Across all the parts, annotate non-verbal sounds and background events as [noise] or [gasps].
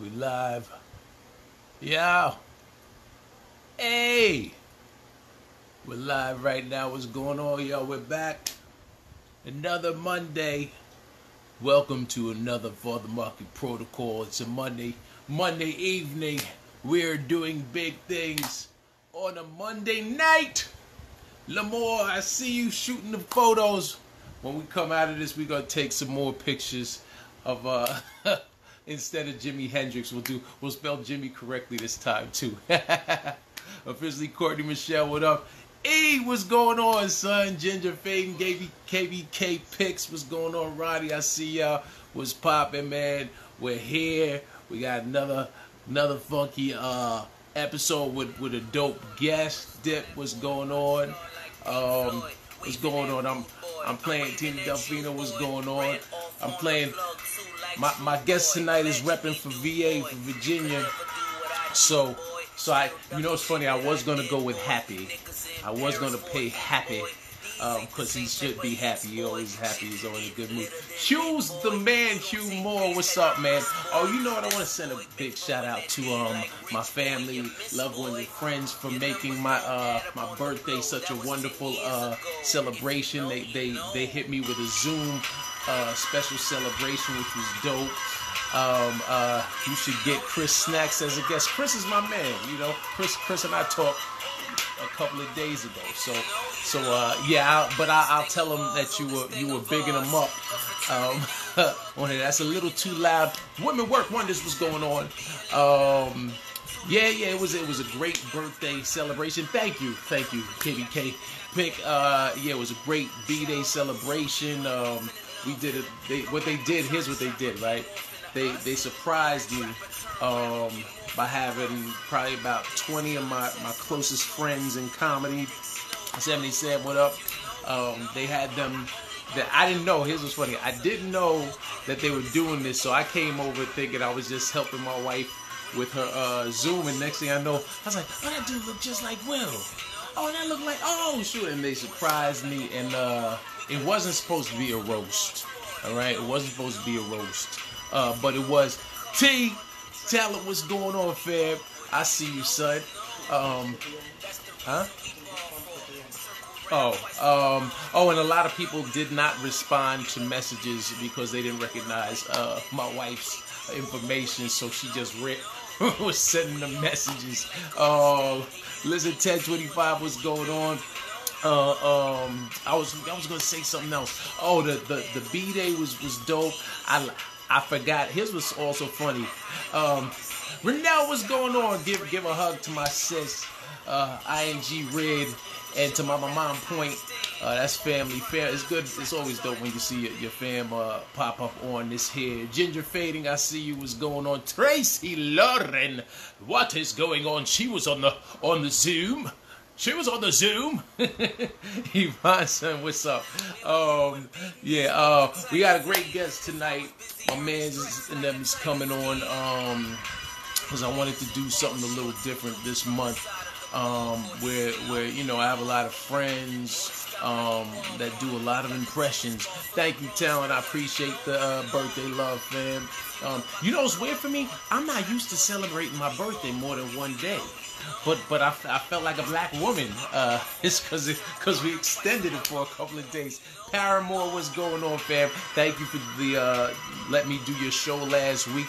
We live. Yeah. Hey. We're live right now. What's going on, y'all? We're back. Another Monday. Welcome to another For the Market Protocol. It's a Monday, Monday evening. We're doing big things on a Monday night. Lamore, I see you shooting the photos. When we come out of this, we're gonna take some more pictures of uh [laughs] instead of Jimi Hendrix, we'll do we'll spell Jimmy correctly this time too. [laughs] Officially Courtney Michelle, what up? E, what's going on, son? Ginger Faden, KB, KBK Picks, what's going on, Roddy? I see y'all. What's popping, man? We're here. We got another another funky uh episode with with a dope guest. Dip, what's going on? Um, what's going on? I'm I'm playing Tina Delfino. What's going on? I'm playing. My my guest tonight is repping for VA for Virginia. So so I you know it's funny. I was gonna go with Happy. I was gonna pay Happy. Because um, he should be happy. He always happy. He's always in a good mood. Choose the man, Hugh Moore. What's up, man? Oh, you know what? I want to send a big shout out to um my family, loved ones, and friends for making my uh my birthday such a wonderful uh celebration. They they they hit me with a Zoom uh special celebration, which was dope. Um, uh, you should get Chris Snacks as a guest. Chris is my man, you know. Chris, Chris and I talked a couple of days ago. So, so uh, yeah. I, but I, will tell them that you were you were bigging them up um, [laughs] on it. That's a little too loud. Women work wonders. What's going on? Um, yeah, yeah. It was it was a great birthday celebration. Thank you, thank you, KBK pick. Uh, yeah, it was a great B day celebration. Um, we did it. They, what they did. Here's what they did. Right. They they surprised me. Um, by having probably about 20 of my, my closest friends in comedy. 70 said, What up? Um, they had them that I didn't know. Here's what's funny. I didn't know that they were doing this, so I came over thinking I was just helping my wife with her uh, Zoom, and next thing I know, I was like, "Oh, that dude looked just like Will." Oh, that looked like oh shoot, and they surprised me, and uh, it wasn't supposed to be a roast. All right, it wasn't supposed to be a roast, uh, but it was. T, tell it what's going on, Fab? I see you, son. Um, huh? Oh, um, oh, and a lot of people did not respond to messages because they didn't recognize uh, my wife's information, so she just read, [laughs] was sending the messages. Oh, listen, 1025, what's going on? Uh, um, I was I was gonna say something else. Oh, the the, the B day was was dope. I I forgot. His was also funny. Um, Renell, what's going on? Give give a hug to my sis, uh, ing red, and to my, my mom point. Uh, that's family fair. It's good. It's always dope when you see your, your fam uh, pop up on this here. Ginger fading. I see you. What's going on? Tracy Lauren. What is going on? She was on the on the Zoom. She was on the Zoom. [laughs] Yvonne, son, what's up? Um, yeah, uh, we got a great guest tonight. My man and them is coming on. Um, because I wanted to do something a little different this month. Um, where where you know I have a lot of friends um, that do a lot of impressions. Thank you, talent. I appreciate the uh, birthday love, fam. Um, you know what's weird for me? I'm not used to celebrating my birthday more than one day but but I, I felt like a black woman. Uh, [laughs] it's because because we extended it for a couple of days. Paramore, what's going on, fam? Thank you for the uh, let me do your show last week.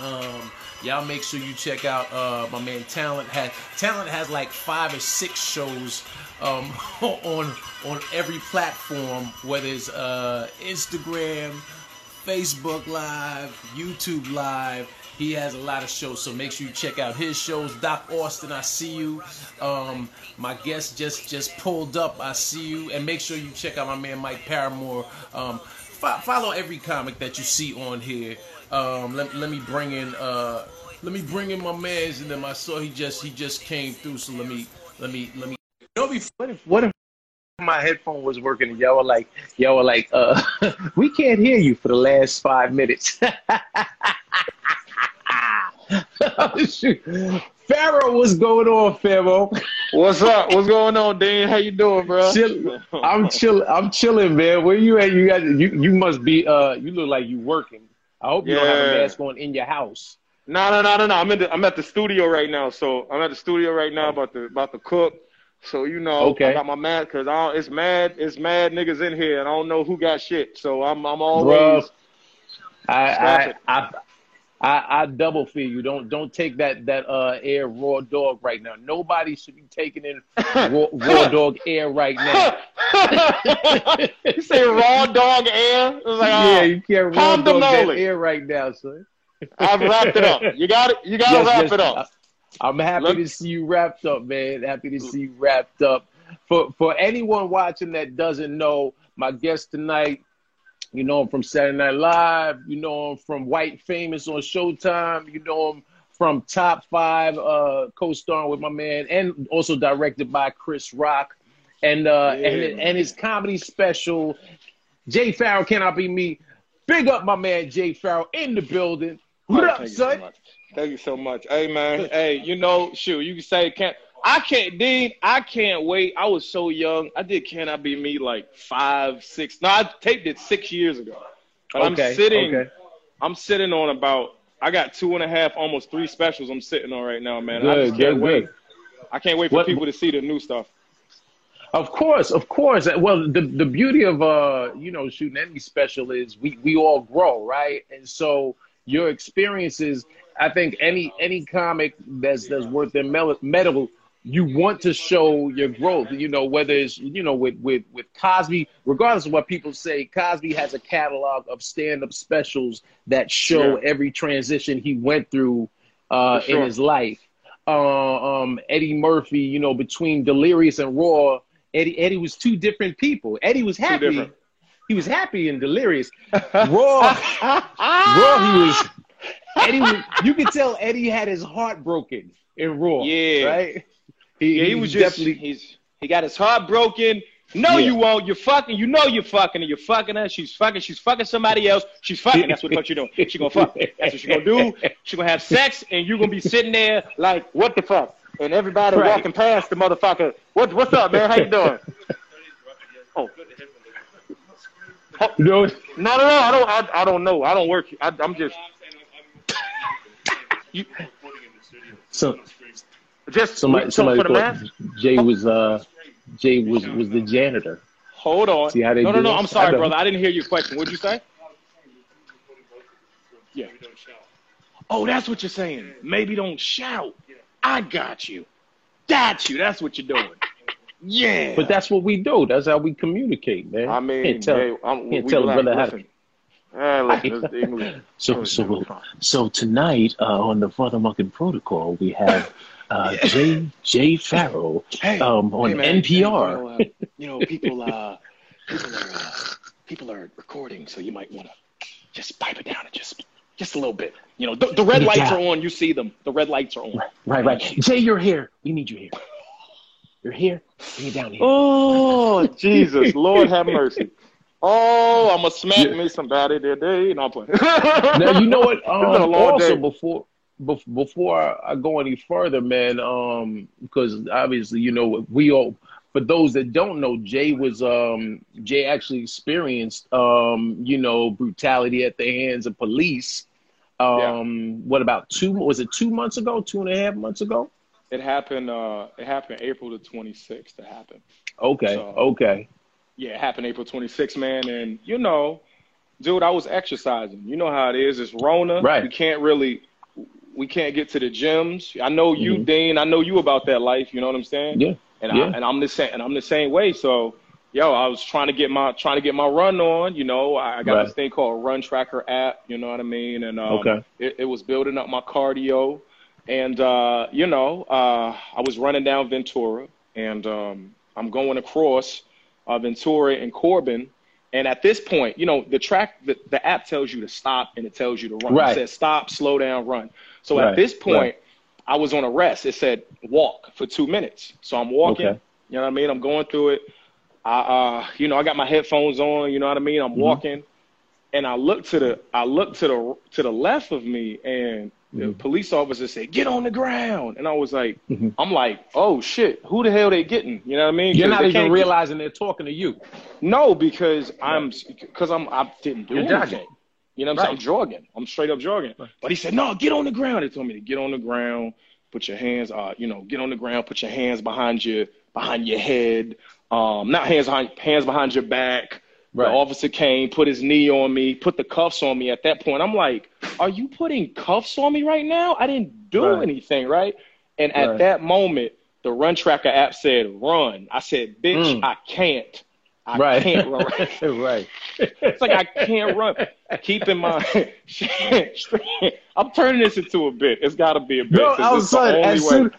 Um, y'all make sure you check out uh, my man Talent. Has Talent has like five or six shows um, [laughs] on on every platform, whether it's uh, Instagram, Facebook Live, YouTube Live he has a lot of shows, so make sure you check out his shows. Doc Austin, I see you. Um, my guest just just pulled up. I see you, and make sure you check out my man Mike Paramore. Um, fo- follow every comic that you see on here. Um, let, let me bring in uh, let me bring in my man's, and then I saw he just he just came through. So let me let me let me. You know, what if what if my headphone was working and y'all were like y'all were like uh, [laughs] we can't hear you for the last five minutes. [laughs] [laughs] Pharoah, what's going on, Pharoah? What's up? What's going on, Dean? How you doing, bro? Chill, I'm chilling. I'm chilling, man. Where you at? You got you. You must be. Uh, you look like you working. I hope you yeah. don't have a mask on in your house. No, no, no, no, no. I'm in the, I'm at the studio right now. So I'm at the studio right now about the about to cook. So you know, Okay. I got my mad because I it's mad it's mad niggas in here, and I don't know who got shit. So I'm I'm always I Scratch I. I I I double feel you. Don't don't take that that uh air raw dog right now. Nobody should be taking in [laughs] raw, raw dog air right now. [laughs] you say raw dog air? It's like, yeah, oh, you can't raw dog that air right now, son. I've wrapped it up. You got it. You got to Yes, wrap yes, it up. I- I'm happy Look- to see you wrapped up, man. Happy to see you wrapped up. For for anyone watching that doesn't know, my guest tonight, you know him from Saturday Night Live, you know him from White Famous on Showtime, you know him from Top Five, uh, co-starring with my man, and also directed by Chris Rock, and uh, Yeah. and and his comedy special, Jay Pharoah cannot be me. Big up my man Jay Pharoah in the building. What Oh, up, thank you so son? much. Thank you so much. Hey man, hey, you know, shoot, you can say can't I can't Dean, I can't wait. I was so young. I did Can I Be Me like five, six. No, I taped it six years ago. But Okay, I'm sitting okay. I'm sitting on about I got two and a half, almost three specials I'm sitting on right now, man. I Good, just can't good, wait. good. I can't wait for What- people to see the new stuff. Of course, of course. Well, the the beauty of uh, you know, shooting any special is we we all grow, right? And so your experiences, I think any any comic that's that's worth their medical, you want to show your growth. You know, whether it's you know with with with Cosby, regardless of what people say, Cosby has a catalog of stand up specials that show Yeah. every transition he went through uh, sure. in his life. Uh, um, Eddie Murphy, you know, between Delirious and Raw, Eddie Eddie was two different people. Eddie was happy. He was happy and Delirious. [laughs] Raw, Raw, he was. [laughs] Eddie, was, you could tell Eddie had his heart broken in Raw. Yeah. right. He, he was just definitely. he's he got his heart broken. No, Yeah. you won't. You're fucking. You know you're fucking. And you're fucking her. She's fucking. She's fucking somebody else. She's fucking. That's what the fuck you doing. She gonna fuck. That's what she gonna do. She gonna have sex, and you gonna be sitting there like, what the fuck? And everybody Right. walking past the motherfucker. What what's up, man? How you doing? Oh. No, no, no. I don't. I, I don't know. I don't work. I, I'm just you, so just somebody somebody for the thought math. Jay was uh Jay was was the janitor. Hold on. See how they no, no, no. this? I'm sorry, know. brother. I didn't hear your question. What'd you say? Yeah. Oh, that's what you're saying. Maybe don't shout. I got you. Got you. That's what you're doing. Yeah. But that's what we do. That's how we communicate, man. I mean, can't tell, hey, I'm, can't we tell a black. brother how to. listen. Eh, listen, the English. [laughs] So, so, so tonight uh, on the Father Mucking Protocol, we have [laughs] uh, Jay Jay Pharoah Hey, um, on hey, man, NPR. You know, uh, you know, people, uh, people are, uh, people are recording, so you might want to just pipe it down and just, just a little bit. You know, the, the red Yeah. lights are on. You see them. The red lights are on. Right, right. Jay, you're here. We need you here. You're here. Bring it down here. Oh, [laughs] Jesus. Lord have mercy. Oh, I'm going to smack me somebody today. No, I'm playing. now you know what? [laughs] It's been a Um, long also, day. before bef- before I, go any further, man, um, because obviously you know we all. For those that don't know, Jay was um, Jay actually experienced um, you know brutality at the hands of police. Um, what about two? Was it two months ago? Two and a half months ago? It happened. Uh, it happened April the 26th. It happened. Okay, So- okay, Yeah, it happened April 26th, man. And you know, dude, I was exercising. You know how it is. It's Rona. Right. We can't really. We can't get to the gyms. I know you, Mhm. Dean. I know you about that life. You know what I'm saying? yeah, And yeah. I, and I'm the same. And I'm the same way. So, yo, I was trying to get my trying to get my run on. You know, I, I got Right. this thing called Run Tracker app. You know what I mean? And um, Okay. it, it was building up my cardio. And uh, you know, uh, I was running down Ventura, and um, I'm going across uh, Ventura and Corbin. And at this point, you know, the track, the, the app tells you to stop and it tells you to run. Right. It says stop, slow down, run. So Right, at this point, right. I was on a rest. It said walk for two minutes. So I'm walking. Okay. You know what I mean? I'm going through it. I, uh, you know, I got my headphones on. You know what I mean? I'm Mm-hmm. walking, and I look to the, I look to the, to the left of me, and the Mhm. police officer said, "Get on the ground." And I was like, Mhm. I'm like, oh shit, who the hell they getting? You know what I mean? You're not even realizing they're talking to you. No, because I'm, because I'm, I didn't do You're anything. jogging. You know what I'm saying? Right. I'm jogging. I'm straight up jogging. But he said, no, get on the ground. He told me to get on the ground, put your hands, uh, you know, get on the ground, put your hands behind your behind your head. Um, not hands behind hands behind your back. Right. The officer came, put his knee on me, put the cuffs on me. At that point, I'm like, "Are you putting cuffs on me right now? I didn't do Right. anything, right?" And at Right. that moment, the Run Tracker app said, "Run." I said, "Bitch, Mm. I can't. I Right. can't [laughs] run." right. [laughs] It's like I can't run. Keep in mind, [laughs] I'm turning this into a bit. It's got to be a bit. No, I was saying, as way. soon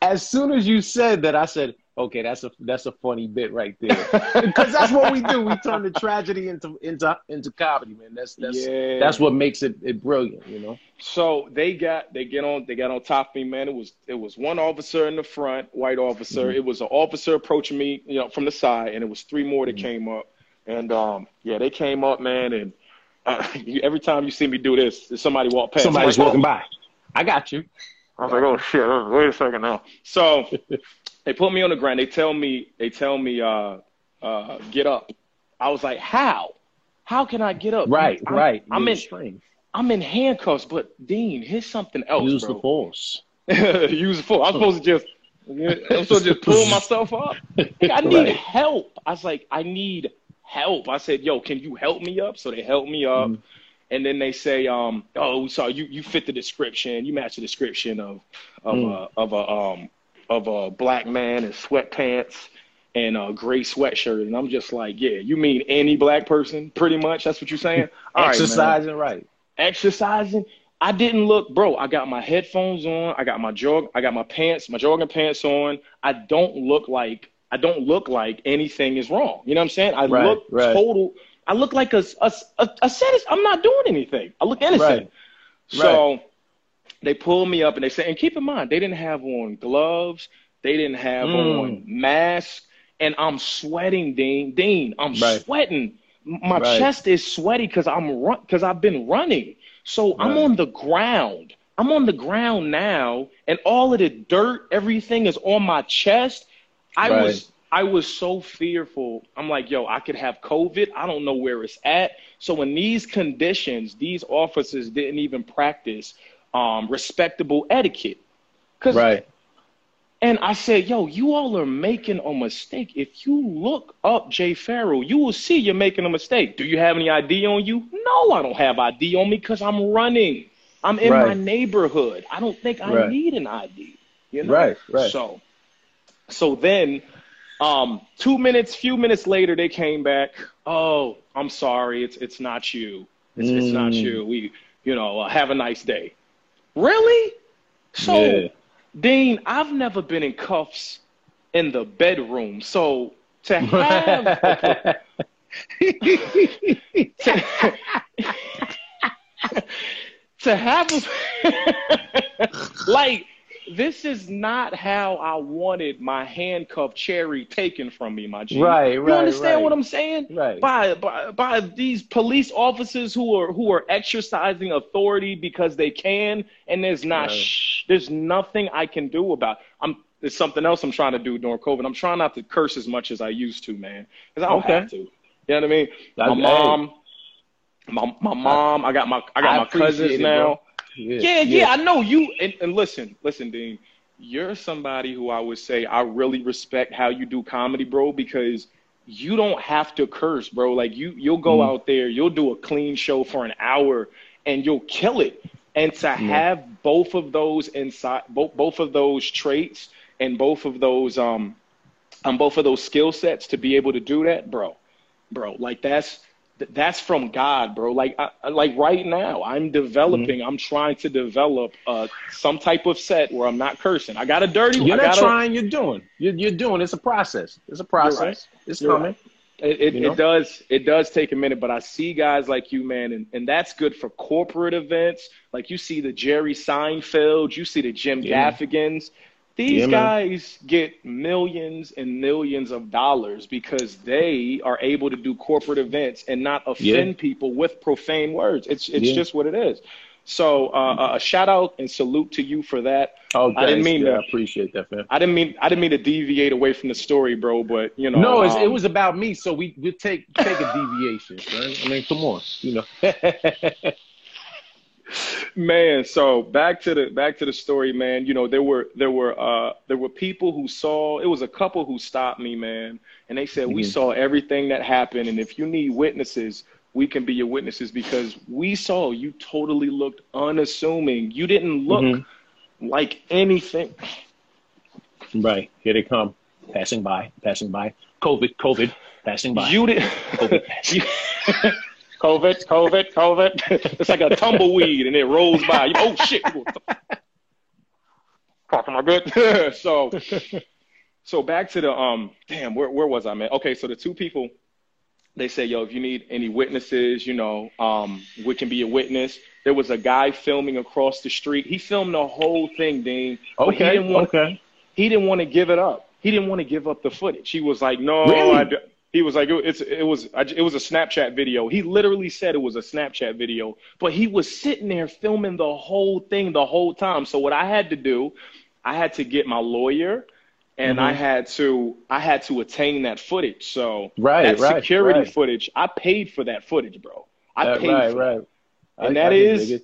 as soon as you said that, I said, okay, that's a that's a funny bit right there. [laughs] Because that's what we do. We turn the tragedy into into into comedy, man. That's that's Yeah. that's what makes it, it brilliant, you know. So they got they get on they got on top of me, man. It was it was one officer in the front, white officer. Mm-hmm. It was an officer approaching me, you know, from the side, and it was three more that Mm-hmm. came up. And um, yeah, they came up, man. And uh, [laughs] you, every time you see me do this, somebody walk past. Somebody's I'm walking by. I got you. I was like, oh shit, wait a second now. So [laughs] they put me on the ground. They tell me, they tell me, uh, uh, get up. I was like, how? How can I get up? Right, I'm, right. I'm You're in, strength. I'm in handcuffs, but Dean, here's something else, Use bro. the force. [laughs] Use the force. I'm supposed to just, I'm supposed to just pull [laughs] myself up. Like, I [laughs] need Right. help. I was like, I need help. I said, yo, can you help me up? So they helped me up. Mhm. And then they say, um, oh, saw you, you fit the description. You match the description of, of, Mm. a, of a, um, of a black man in sweatpants and a gray sweatshirt. And I'm just like, yeah, you mean any black person? Pretty much. That's what you're saying? [laughs] All right, Exercising right. exercising. I didn't look, bro. I got my headphones on. I got my jog. I got my pants, my jogging pants on. I don't look like I don't look like anything is wrong. You know what I'm saying? I Right, look right. total. I look like a a, a, a. I'm not doing anything. I look innocent. Right. So they pulled me up and they said, and keep in mind, they didn't have on gloves. They didn't have Mm. on masks. And I'm sweating, Dean. Dean, I'm Right. sweating. My Right. chest is sweaty because I'm run because I've been running. So I'm on the ground. I'm on the ground now, and all of the dirt, everything is on my chest. I Right. was I was so fearful. I'm like, yo, I could have COVID. I don't know where it's at. So in these conditions, these officers didn't even practice um, respectable etiquette. Cause, Right. And I said, yo, you all are making a mistake. If you look up Jay Pharoah, you will see you're making a mistake. Do you have any ID on you? No, I don't have ID on me because I'm running. I'm in my neighborhood. I don't think I Right. need an ID. You know? Right, right. So, so then, um, two minutes, few minutes later, they came back. Oh, I'm sorry, it's it's not you. It's, it's not Mm. you. We, you know, uh, have a nice day. Really? So, Yeah. Dean, I've never been in cuffs in the bedroom. So to [laughs] have [laughs] [laughs] to have a, like this is not how I wanted my handcuffed cherry taken from me, my G. Right, You right, understand right. what I'm saying? Right. By, by by these police officers who are who are exercising authority because they can, and there's not Right. shh, there's nothing I can do about. I'm there's something else I'm trying to do during COVID. I'm trying not to curse as much as I used to, man, because I don't Okay. have to. You know what I mean? I- My mom, my my mom. I got my I got I my cousins now. bro. Yeah, yeah, I know you. And, and listen, listen, Dean, you're somebody who I would say I really respect how you do comedy, bro, because you don't have to curse, bro. Like you, you'll go Mhm. out there, you'll do a clean show for an hour, and you'll kill it. And to have both of those inside, both both of those traits, and both of those um, on both of those skill sets to be able to do that, bro, bro, like that's th- that's from God, bro. Like, I, like right now, I'm developing. Mm-hmm. I'm trying to develop uh, some type of set where I'm not cursing. I got a dirty. You're I not got a, trying, you're doing. You're, you're doing. It's a process. It's a process. right. It's You're coming. It, it, You know? it does it does take a minute, but I see guys like you, man, and, and that's good for corporate events. Like you see the Jerry Seinfeld, you see the Jim Yeah. Gaffigans. These Yeah, guys get millions and millions of dollars because they are able to do corporate events and not offend Yeah. people with profane words. It's it's Yeah. just what it is. So uh, a shout out and salute to you for that. Oh, I didn't mean yeah, to. I appreciate that, fam. I didn't mean I didn't mean to deviate away from the story, bro. But you know, No, it's, it um, was about me, so we we take take a deviation, right? I mean, come on, you know. [laughs] man. So back to the back to the story, man. You know, there were there were uh there were people who saw. It was a couple who stopped me, man, and they said we Mhm. saw everything that happened, and if you need witnesses. We can be your witnesses because we saw you totally looked unassuming. You didn't look Mhm. like anything. right here they come, passing by, passing by. COVID, COVID, passing by. You did. COVID. [laughs] you, COVID, COVID, COVID. [laughs] It's like a tumbleweed and it rolls by. You, oh shit! Talking my good. [laughs] so, so back to the um. Damn, where where was I, man? Okay, so the two people, they say, yo, if you need any witnesses, you know, um, we can be a witness. There was a guy filming across the street. He filmed the whole thing, Dean. but he okay, didn't want okay. he didn't want to give it up. He didn't want to give up the footage. He was like, "No, Really? I d-" he was like, "It's it was it was a Snapchat video." He literally said it was a Snapchat video, but he was sitting there filming the whole thing the whole time. So what I had to do, I had to get my lawyer, and I Mhm. had to I had to attain that footage. So Right, that right, security right. footage, I paid for that footage, bro. I That- paid right, for right. And I, that I is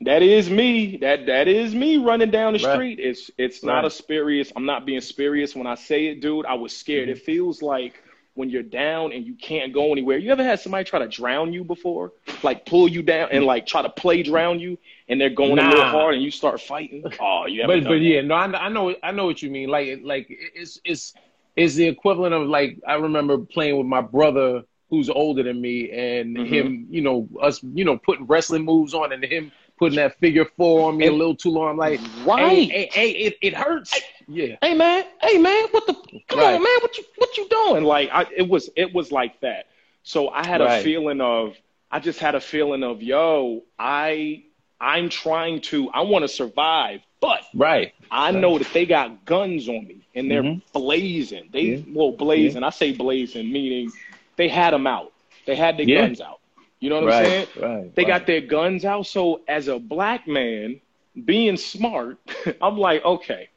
that is me. That that is me running down the Right. street. It's it's not a spurious. I'm not being spurious when I say it, dude. I was scared. Mm-hmm. It feels like when you're down and you can't go anywhere. You ever had somebody try to drown you before? Like pull you down and like try to play drown you, and they're going a little hard and you start fighting. Oh, you ever but but that? yeah, no, I, I know I know what you mean. Like like it's it's it's the equivalent of like I remember playing with my brother who's older than me and Mhm. him, you know, us, you know, putting wrestling moves on and him putting that figure four on me a little too long. I'm like, Right. hey, hey, hey, it, it hurts. Yeah. hey man, hey man, what the come Right. on, man, what you what you doing? Like I, it was it was like that. So I had a feeling of I just had a feeling of yo, I I'm trying to I want to survive, but Right. I know that they got guns on me and they're Mhm. blazing. They Yeah. well blazing. I say blazing meaning they had them out. They had their Yeah. guns out. You know what I'm saying? Right. Right. They right. got their guns out. So as a black man, being smart, [laughs] I'm like, okay,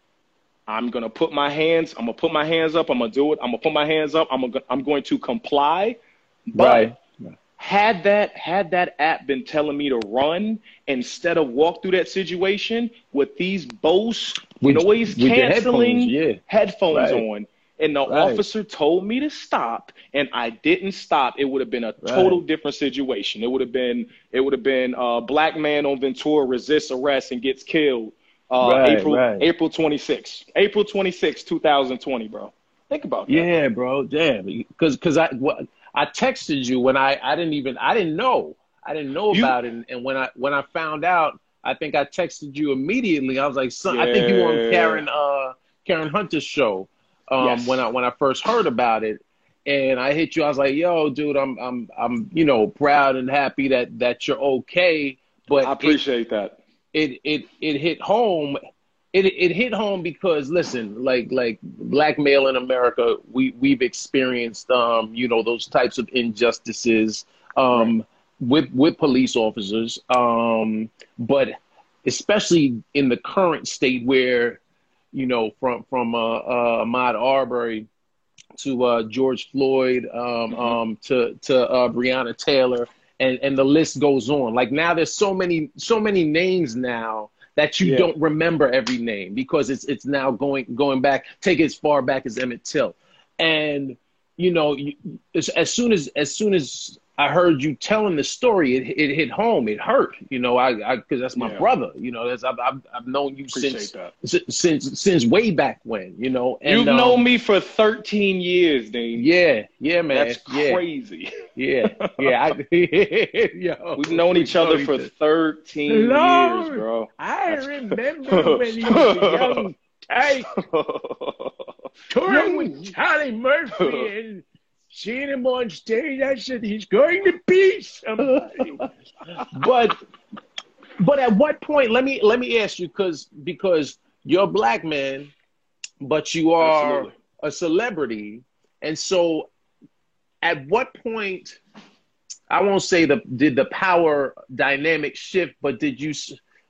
I'm gonna put my hands. I'm gonna put my hands up. I'm gonna do it. I'm gonna put my hands up. I'm gonna, I'm going to comply. But Right. had that had that app been telling me to run instead of walk through that situation with these Bose With- noise with canceling headphones, yeah. headphones Right. on, and the Right. officer told me to stop, and I didn't stop, it would have been a Right. total different situation. It would have been it would have been a black man on Ventura resists arrest and gets killed. Uh, Right, April. April 26, April 26, 2020, bro. Think about that. Yeah, bro. Damn. Because because I what, I texted you when I I didn't even I didn't know I didn't know You- about it, and, and when I when I found out, I think I texted you immediately. I was like, son, I think you were on Karen uh Karen Hunter's show um Yes. when I when I first heard about it. And I hit you. I was like, "Yo, dude, I'm, I'm, I'm, you know, proud and happy that that you're okay." But I it- appreciate that. it it it hit home it it hit home because listen like like black male in america we we've experienced um you know those types of injustices um with with police officers um but especially in the current state where you know from from uh, uh Ahmaud Arbery to uh George Floyd um Mhm. um to to uh Breonna Taylor and and the list goes on like now there's so many so many names now that you Yeah. don't remember every name because it's it's now going going back take it as far back as Emmett Till and you know you, as, as soon as as soon as I heard you telling the story it it hit home it hurt you know I I because that's my Yeah. brother you know that's I've I've, I've known you Appreciate since that. since since since way back when you know and, You've um, known me for 13 years, Dean. yeah yeah man That's yeah crazy. yeah yeah I, [laughs] [laughs] yo, We've known each other for 13 Lord. years, bro. I [laughs] remember when you were a young tyke touring with Charlie Murphy and seeing him on stage. I said he's going to be somebody. [laughs] but but at what point? Let me let me ask you because because you're a black man, but you are Absolutely. a celebrity, and so at what point I won't say the did the power dynamic shift, but did you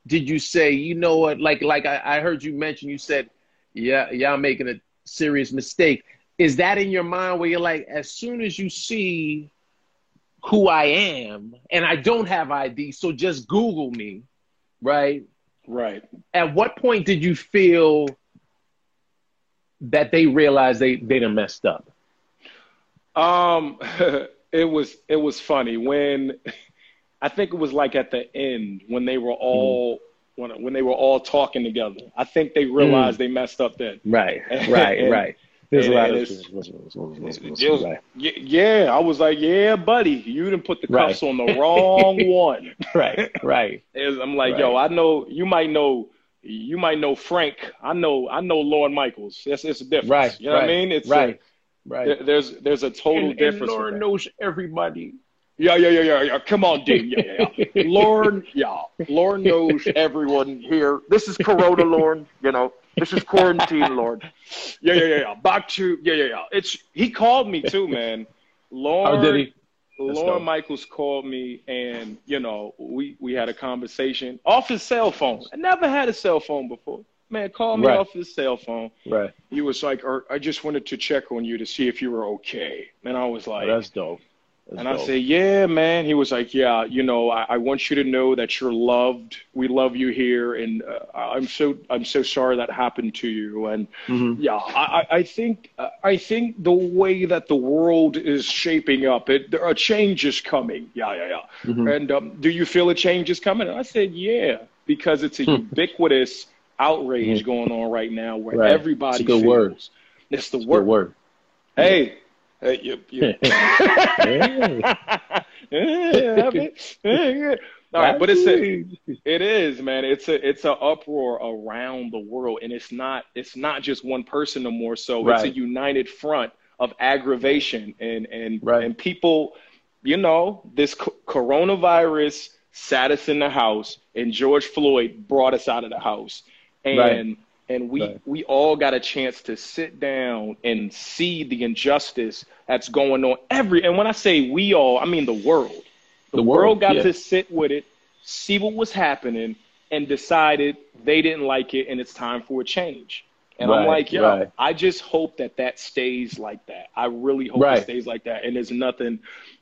did you say you know what like like I, I heard you mention you said yeah y'all making a serious mistake. Is that in your mind where you're like as soon as you see who I am and I don't have ID, so just Google me, right? Right. At what point did you feel that they realized they they done messed up? Um, [laughs] it was it was funny when I think it was like at the end when they were all mm. when when they were all talking together. I think they realized mm. they messed up then. Right, [laughs] right, and, right. There's a lot of yeah. I was like, yeah, buddy, you didn't put the cuffs right. on the wrong [laughs] one. right, right. I'm like, right. yo, I know you might know you might know Frank. I know I know Lorne Michaels. It's it's a difference. Right. You know right, what I mean? It's right. A, right. there's there's a total and, difference. And Lorne knows everybody. Yeah, yeah, yeah, yeah, yeah. Come on, Dean. Yeah, yeah, yeah. [laughs] Lorne, yeah. Lorne knows everyone here. This is Corona, Lorne. You know, this is quarantine, Lord. Yeah, yeah, yeah, yeah. Back to yeah, yeah, yeah. It's he called me too, man. Lorne. Oh, did he? Lorne Michaels called me, and you know, we we had a conversation off his cell phone. I never had a cell phone before. Man, call me right. off his cell phone. Right. He was like, er, "I just wanted to check on you to see if you were okay." And I was like, oh, "That's dope." That's and dope. I say, yeah, man. He was like, yeah, you know, I, I, want you to know that you're loved. We love you here, and uh, I'm so I'm so sorry that happened to you. And mm-hmm. yeah, I, I think I think the way that the world is shaping up, it there are changes coming. Yeah, yeah, yeah. Mm-hmm. And um, do you feel a change is coming? And I said, yeah, because it's a hmm. ubiquitous outrage mm-hmm. going on right now where right. everybody it's good feels. Word. It's the it's word. word. Hey, Hey, you, you. [laughs] All right, but it's a, it is, man. It's a it's an uproar around the world, and it's not it's not just one person no more. So right. it's a united front of aggravation, and and right. and people, you know, this coronavirus sat us in the house, and George Floyd brought us out of the house, and right and we right. we all got a chance to sit down and see the injustice that's going on every and when i say we all i mean the world the, the world, world, got yeah. to sit with it see what was happening and decided they didn't like it and it's time for a change and right, i'm like yo right. i just hope that that stays like that i really hope it stays like that and there's nothing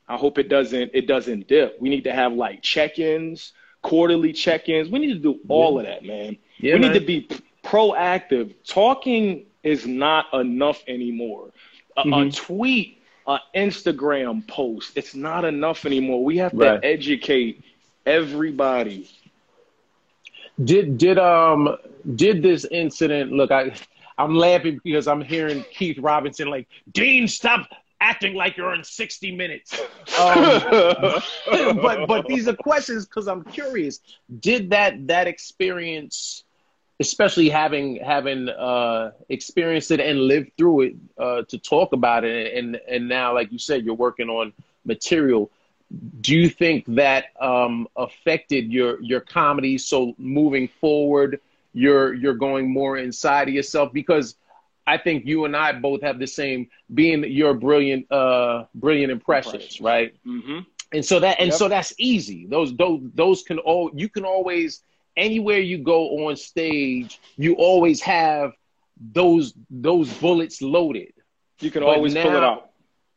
i hope it doesn't it doesn't dip we need to have like check-ins quarterly check-ins we need to do all yeah. of that man yeah, we man. need to be proactive. Talking is not enough anymore. A, mm-hmm. a tweet, an Instagram post, it's not enough anymore. We have to educate everybody. Did did um did this incident look I I'm laughing because I'm hearing Keith Robinson like, Dean, stop acting like you're in 60 minutes. Um, [laughs] but but these are questions because I'm curious. Did that that experience especially having having uh, experienced it and lived through it uh, to talk about it and and now like you said you're working on material do you think that um, affected your your comedy so moving forward you're you're going more inside of yourself because I think you and I both have the same being your brilliant uh brilliant impressions, right? Mm-hmm. And so that and yep. so that's easy. Those those those can all you can always anywhere you go on stage, you always have those those bullets loaded. You can always now, pull it out.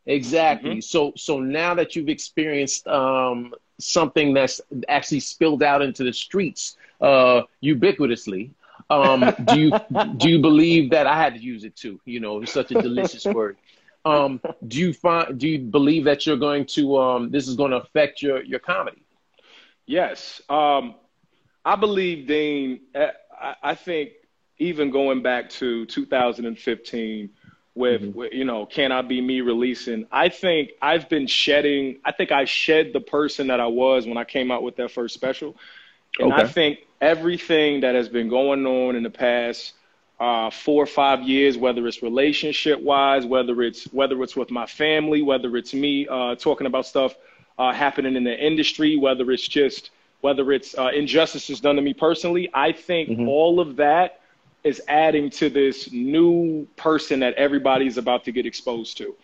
Exactly. Mm-hmm. So so now that you've experienced um, something that's actually spilled out into the streets uh, ubiquitously, um, do you [laughs] do you believe that I had to use it too? You know, it's such a delicious [laughs] word. Um, do you find do you believe that you're going to um, this is going to affect your your comedy? Yes. Um, I believe, Dean, eh, I think even going back to 2015 with, mm-hmm. with, you know, Can I Be Me releasing, I think I've been shedding, I think I shed the person that I was when I came out with that first special. And okay. I think everything that has been going on in the past uh, four or five years, whether it's relationship wise, whether it's whether it's with my family, whether it's me uh, talking about stuff uh, happening in the industry, whether it's just whether it's uh, injustices done to me personally. I think mm-hmm. all of that is adding to this new person that everybody's about to get exposed to.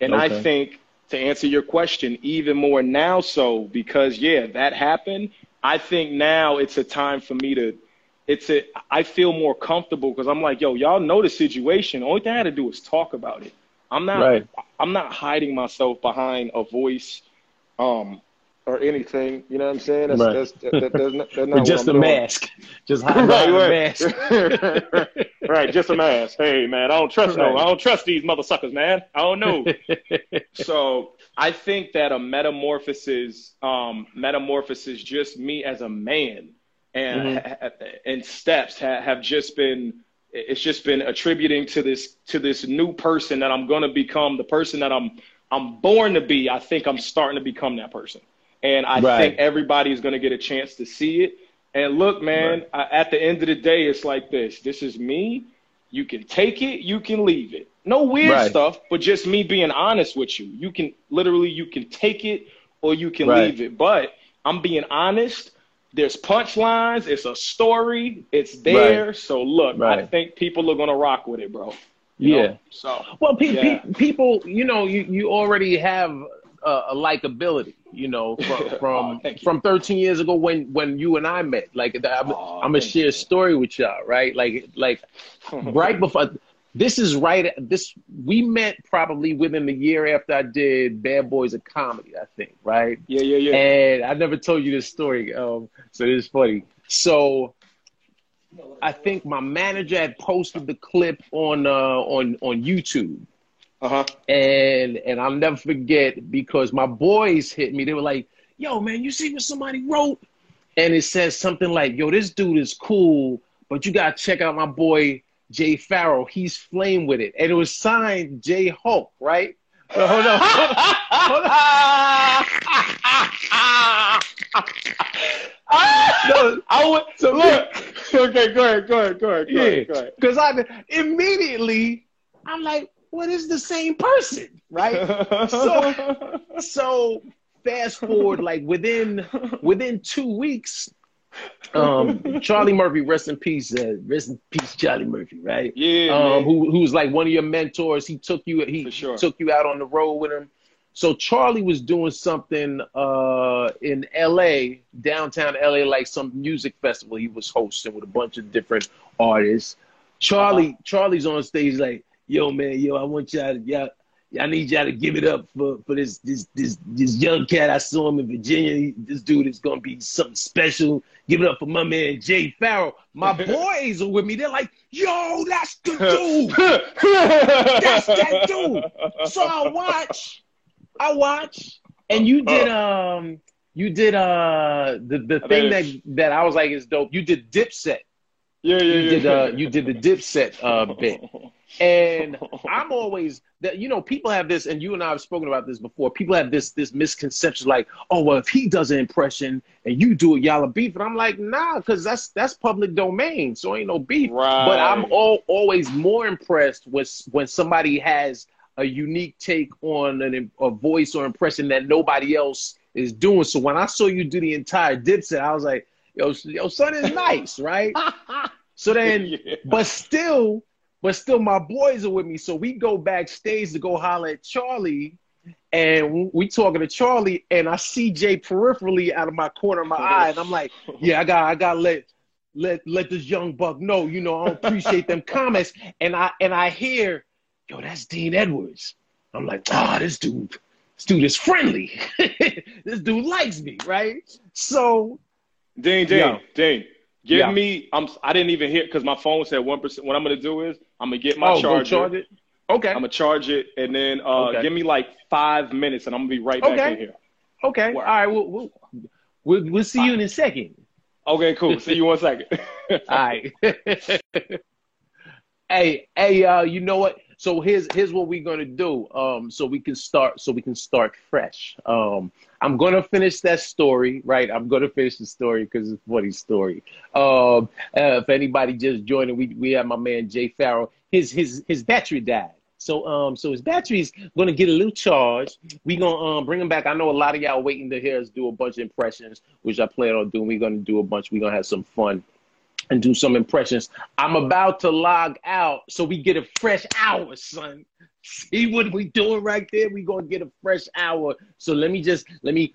And okay. I think to answer your question, even more now so because yeah, that happened. I think now it's a time for me to it's a I feel more comfortable because I'm like, yo, y'all know the situation. Only thing I had to do is talk about it. I'm not Right. I'm not hiding myself behind a voice um or anything. You know what I'm saying? That's Right. that's that, that, that's not, that's [laughs] not just a doing. mask. Just [laughs] hide right, a right. mask. [laughs] right, just a mask. Hey man, I don't trust no, Right. I don't trust these motherfuckers, man. I don't know. so I think that a metamorphosis, um, metamorphosis, just me as a man, and Mm-hmm. and steps ha- have just been. It's just been attributing to this to this new person that I'm gonna become, the person that I'm I'm born to be. I think I'm starting to become that person, and I Right. think everybody is gonna get a chance to see it. And look, man, I, at the end of the day, it's like this. This is me. You can take it, you can leave it. No weird Right. stuff, but just me being honest with you. You can literally you can take it or you can Right. leave it. But I'm being honest. There's punchlines. It's a story. It's there. Right. So look, I think people are gonna rock with it, bro. You Yeah. know? So Well, pe- Yeah. pe- people, you know, you, you already have a, a likability, you know, [laughs] from Oh, from, you. from 13 years ago when when you and I met. Like, I'm, Oh, I'm gonna share a story with y'all, right? Like, like [laughs] right before. This is right. This we met probably within the year after I did Bad Boys of Comedy, I think, right? yeah, yeah, yeah. And I never told you this story, um, so this is funny. So I think my manager had posted the clip on uh, on on YouTube Uh huh. and and I'll never forget because my boys hit me. They were like, "Yo, man, you see what somebody wrote?" And it says something like, "Yo, this dude is cool, but you gotta check out my boy Jay Pharoah. He's flame with it." And it was signed Jay Hulk, right? Uh, hold on, hold on. [laughs] no, I would So- look. Okay, go ahead, go ahead, go ahead, go yeah, ahead, go ahead. because I immediately I'm like, "What is the same person?" Right? So- [laughs] so fast forward like within within two weeks um charlie murphy rest in peace uh, rest in peace charlie murphy right yeah, um who who's like one of your mentors he took you he sure. took you out on the road with him so charlie was doing something uh in la downtown la like some music festival he was hosting with a bunch of different artists charlie charlie's on stage like yo man yo i want y'all to y'all I need y'all to give it up for, for this this this this young cat. I saw him in Virginia. He- This dude is gonna be something special. Give it up for my man Jay Pharoah. My [laughs] boys are with me. They're like, yo, that's the [laughs] dude. That's that dude. So I watch, I watch, and you did um you did uh the the thing that that I was like is dope. You did Dipset. Yeah, yeah, You yeah. did uh you did the Dipset uh [laughs] bit. And [laughs] I'm always that you know people have this, and you and I have spoken about this before. People have this this misconception like, oh well, if he does an impression and you do it, y'all are beef. And I'm like, nah, because that's that's public domain, so ain't no beef. Right. But I'm all, always more impressed with when somebody has a unique take on an, a voice or impression that nobody else is doing. So when I saw you do the entire Dipset, I was like, yo, yo, son is nice, right? [laughs] So then, Yeah. but still, but still, my boys are with me. So we go backstage to go holler at Charlie, and we talking to Charlie, and I see Jay peripherally out of my corner of my eye, and I'm like, yeah, I got, I got let. Let let this young buck know, you know, I don't appreciate them comments. And I and I hear, yo, that's Dean Edwards. I'm like, ah, this dude, this dude is friendly. [laughs] this dude likes me, right? So Dean, Dean, Yeah. Dean, give Yeah. me. I'm. I didn't even hear because my phone said one percent. What I'm gonna do is I'm gonna get my oh, go charger. charge it. Okay. I'm gonna charge it, and then uh, Okay. give me like five minutes, and I'm gonna be right back Okay. in here. Okay. Work. All right. We'll, we'll, we'll, we'll see you in a second. Okay, cool. See you in one second. [laughs] All right. [laughs] hey, hey, uh, you know what? So here's here's what we're gonna do. Um, so we can start so we can start fresh. Um, I'm gonna finish that story, right? I'm gonna finish the story because it's a funny story. Um, uh, if anybody just joining, we we have my man Jay Pharoah. His his his battery died. So um so his battery's gonna get a little charged. We gonna um bring him back. I know a lot of y'all waiting to hear us do a bunch of impressions, which I plan on doing. We're gonna do a bunch. We're gonna have some fun. And do some impressions. I'm about to log out so we get a fresh hour, son. See what we doing right there? We gonna get a fresh hour. So let me just let me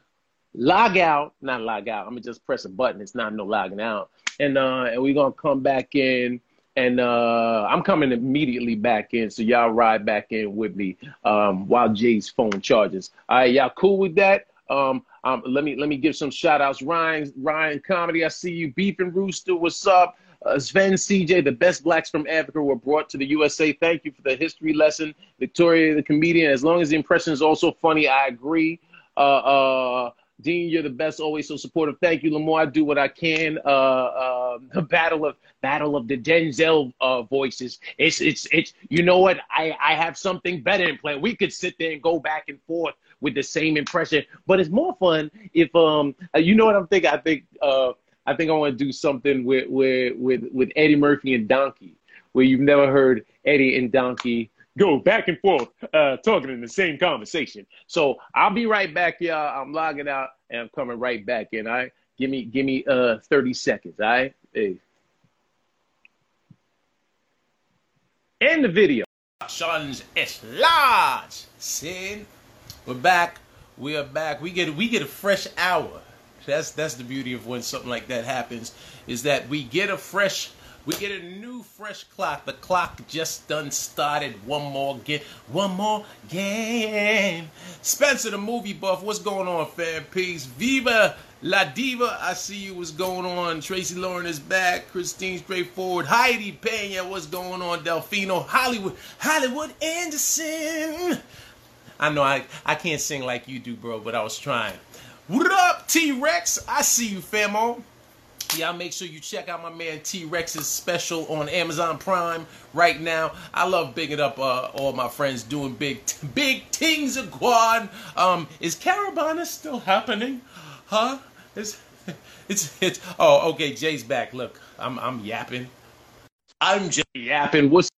log out, not log out. I'm gonna just press a button. It's not no logging out, and uh, and we gonna come back in. And uh, I'm coming immediately back in, so y'all ride back in with me um, while Jay's phone charges. All right, y'all cool with that? Um, um, let me let me give some shout outs. Ryan, Ryan Comedy, I see you. Beef and Rooster, what's up? Uh, Sven CJ, the best blacks from Africa were brought to the USA. Thank you for the history lesson. Victoria, the comedian, as long as the impression is also funny, I agree. Uh, uh, Dean, you're the best, always so supportive. Thank you, Lamar. I do what I can. Uh, uh, the [laughs] battle of battle of the Denzel uh, voices. It's it's it's. You know what? I I have something better in plan. We could sit there and go back and forth with the same impression, but it's more fun if um. uh, You know what I'm thinking? I think uh. I think I want to do something with with with with Eddie Murphy and Donkey, where you've never heard Eddie and Donkey go back and forth, uh, talking in the same conversation. So I'll be right back, y'all. I'm logging out and I'm coming right back in. All right, give me give me uh 30 seconds. All right, hey. End the video. Sons, is large. Sin. We're back. We are back. We get we get a fresh hour. That's that's the beauty of when something like that happens, is that we get a fresh we get a new fresh clock. The clock just done started. One more game. One more game. Spencer the movie buff. What's going on, fan peace? Viva La Diva. I see you. What's going on? Tracy Lauren is back. Christine Straightforward. Heidi Pena. What's going on? Delfino. Hollywood. Hollywood Anderson. I know I, I can't sing like you do, bro, but I was trying. What up, T Rex? I see you, famo. Y'all make sure you check out my man T Rex's special on Amazon Prime right now. I love bigging up uh, all my friends doing big big things Guan. Um, is Caravana still happening? Huh? It's [laughs] it's it's oh okay, Jay's back. Look, I'm I'm yapping. I'm just Yapping. What's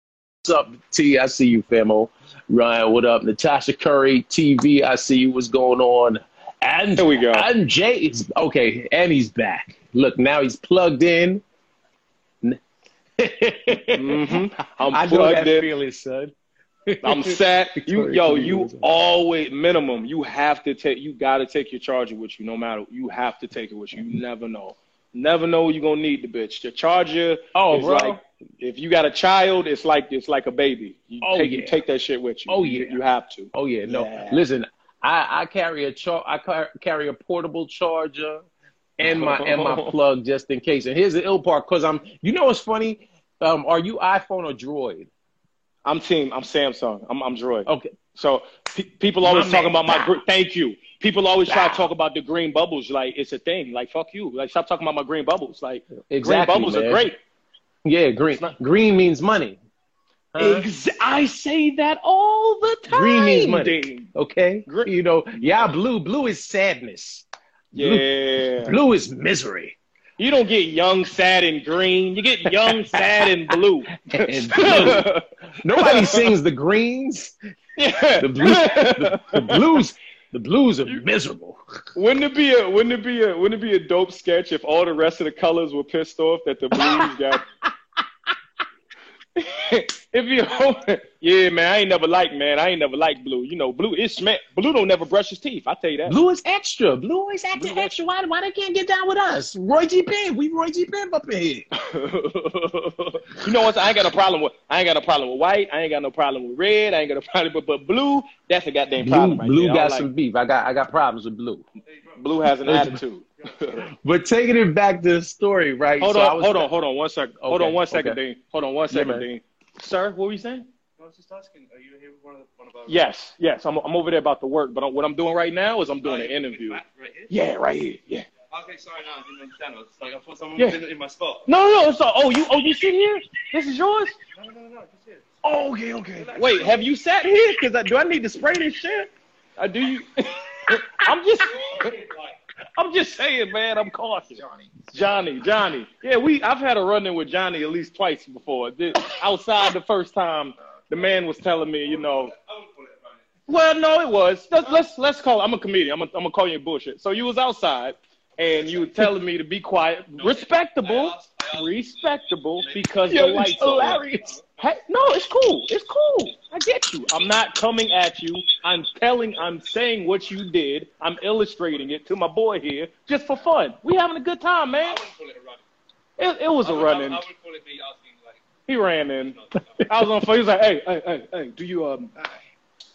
up, T? I see you, famo. Ryan, what up? Natasha Curry, TV. I see you. What's going on? And There we go. And Jay is okay, and he's back. Look, now he's plugged in. Mm-hmm. [laughs] I'm I plugged in. feeling, son. [laughs] I'm set. [laughs] You, yo, you always minimum. You have to take. You got to take your charger with you, no matter. You have to take it with you. You never know. Never know you're gonna need the bitch. The charger. Oh, is bro. like if you got a child, it's like it's like a baby. You Oh, take you yeah. take that shit with you. Oh, You- yeah. You have to. Oh yeah, no. Yeah. Listen, I, I carry a char- I car- carry a portable charger and my and my [laughs] plug just in case. And here's the ill part, cause I'm. You know what's funny? Um, are you iPhone or Droid? I'm team. I'm Samsung. I'm I'm Droid. Okay. So pe- people always My talk man. about my. Gr- thank you. People always try to talk about the green bubbles like it's a thing. Like fuck you. Like stop talking about my green bubbles. Like Exactly, green bubbles man. are great. Yeah, green. not- Green means money. Huh? Ex- I say that all the time. Green means money. Dean. Okay. Gre- You know, yeah, blue. Blue is sadness. Yeah. Blue is misery. You don't get young, sad, and green. You get young, [laughs] sad, and blue. And [laughs] blue. Nobody sings the greens. yeah. The blues. The, the [laughs] blues. The blues are miserable. Wouldn't it be a wouldn't it be a wouldn't it be a dope sketch if all the rest of the colors were pissed off that the blues got [laughs] if you yeah man I ain't never liked man I ain't never liked blue you know blue is man blue don't never brush his teeth I tell you that Blue is extra. Blue is acting Blue extra. Why, why they can't get down with us? Roy G. Biv. We Roy G. Biv up in here. [laughs] you know what I ain't got a problem with I ain't got a problem with white I ain't got no problem with red I ain't got a problem with but blue that's a goddamn Blue, problem right blue there. Got don't some like- beef. I got I got problems with blue. blue has an [laughs] attitude [laughs] But taking it back to the story, right? Hold so I on, was- hold on, hold on one second. Hold on one second, okay. Dean. Hold on one second, man. Dean. Sir, what were you saying? I was just asking, are you here with one of the one of our? Yes, yes. I'm, I'm over there about to work, but what I'm doing right now is I'm doing an interview. Right here. Yeah, right here. Yeah. Okay, sorry, no, I didn't understand. I was like, I thought someone Yeah. was in, in my spot. No, no. So, oh, you, oh, you sit here? This is yours? No, no, no, no, just here. Oh, okay, okay. Wait, have you sat here? Cause I, do I need to spray this shit? I do you? [laughs] I'm just, I'm just saying, man. I'm cautious. Johnny, Johnny, Johnny. Yeah, we. I've had a run in with Johnny at least twice before. The- Outside the first time, the man was telling me, you know. It Well, no, it was. Let's let's, let's call. I'm a comedian. I'm gonna call you bullshit. So you was outside, and you were telling me to be quiet. Respectable, I asked- I asked- respectable, because Yo, the lights are hilarious. Hey, no, it's cool. It's cool. I get you. I'm not coming at you. I'm telling, I'm saying what you did. I'm illustrating it to my boy here just for fun. We having a good time, I man. wouldn't call it. It, it was I a run in. I call it me asking like. He ran in. [laughs] I was on phone. He was like, hey, hey, hey, hey, do you, um,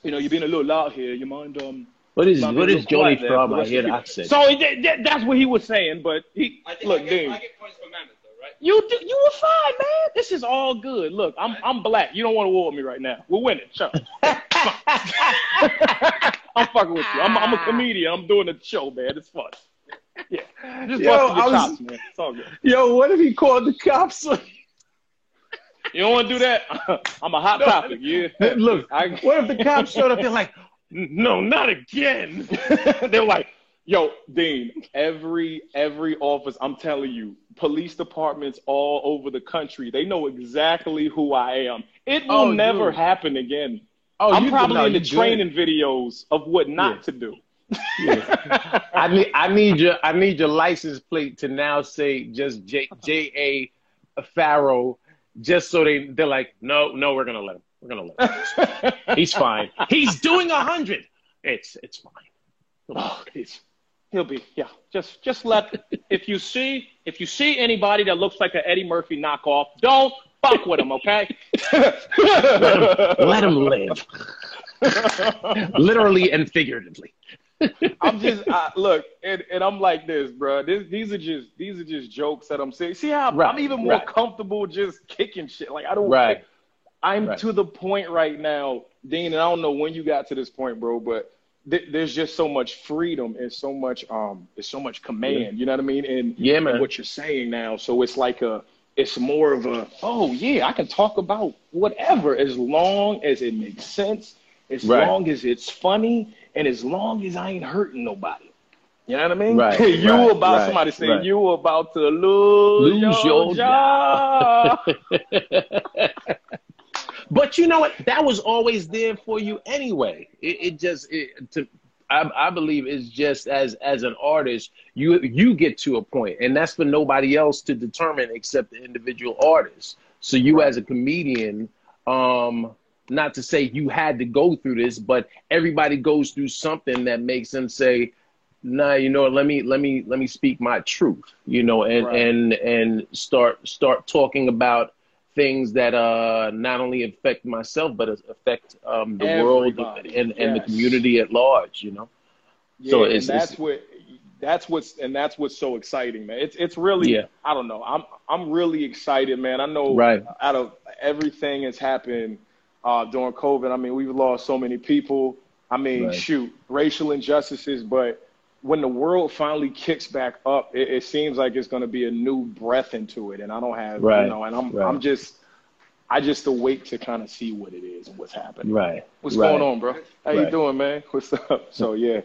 you know, you're being a little loud here. You mind, um, What is mind what being is a little Johnny quiet from? I hear of the accent. So it, that, that's what he was saying, but he, I think look, I, get, Dean. I get points for manners though, right? You do, you were fine, man. This is all good. Look, I'm I'm black. You don't want to war with me right now. We're winning. Shut up. [laughs] I'm fucking with you. I'm I'm a comedian. I'm doing a show, man. It's fun. Yeah. Just Yo, busting your was- chops, man. It's all good. Yo, what if he called the cops? You don't want to do that? [laughs] I'm a hot No. topic. Yeah. Look, I, what if the cops showed up? They're like, no, not again. [laughs] They're like, yo, Dean, every every office, I'm telling you, police departments all over the country, they know exactly who I am. It will Oh, never dude. happen again. Oh, I'm probably no, in the you good. training videos of what not Yeah. to do. I need I need your I need your license plate to now say just J J A Pharoah, just so they they're like, no, no, we're gonna let him. We're gonna let him. He's fine. He's doing a hundred. It's it's fine. Oh, he's, he'll be yeah. Just just let if you see if you see anybody that looks like an Eddie Murphy knockoff, don't fuck with him, okay? Let him live. Literally and figuratively. I'm just I, look, and, and I'm like this, bro. This, these are just these are just jokes that I'm saying. See how I'm- Right, I'm even more right. comfortable just kicking shit. Like I don't. Right. I'm Right. to the point right now, Dean, and I don't know when you got to this point, bro, but th- there's just so much freedom and so much um, there's so much command. You know what I mean? And Yeah, man. what you're saying now, so it's like a. It's more of a, oh yeah, I can talk about whatever as long as it makes sense, as Right. long as it's funny, and as long as I ain't hurting nobody. You know what I mean? Right, [laughs] you right, about right, somebody saying right. you about to lose, Lose your, your job. [laughs] But you know what? That was always there for you anyway. It, it just it, to I, I believe it's just as as an artist, you you get to a point, and that's for nobody else to determine except the individual artist. So you as a comedian, um, not to say you had to go through this, but everybody goes through something that makes them say, nah, you know, let me let me let me speak my truth, you know, and Right. and and start start talking about things that uh not only affect myself but affect um the world Everybody, and and the community at large, you know. Yeah, So and it's- that's it's- what that's what's and that's what's so exciting, man. It's it's really Yeah. I don't know. I'm I'm really excited, man. I know Right. out of everything that's happened uh, during COVID, I mean, we've lost so many people. I mean, Right. shoot, racial injustices, but when the world finally kicks back up, it, it seems like it's going to be a new breath into it, and I don't have, Right. you know, and I'm Right. I'm just I just await to kind of see what it is and what's happening. Right. What's right. going on, bro? How you doing, man? What's up? [laughs] So yeah,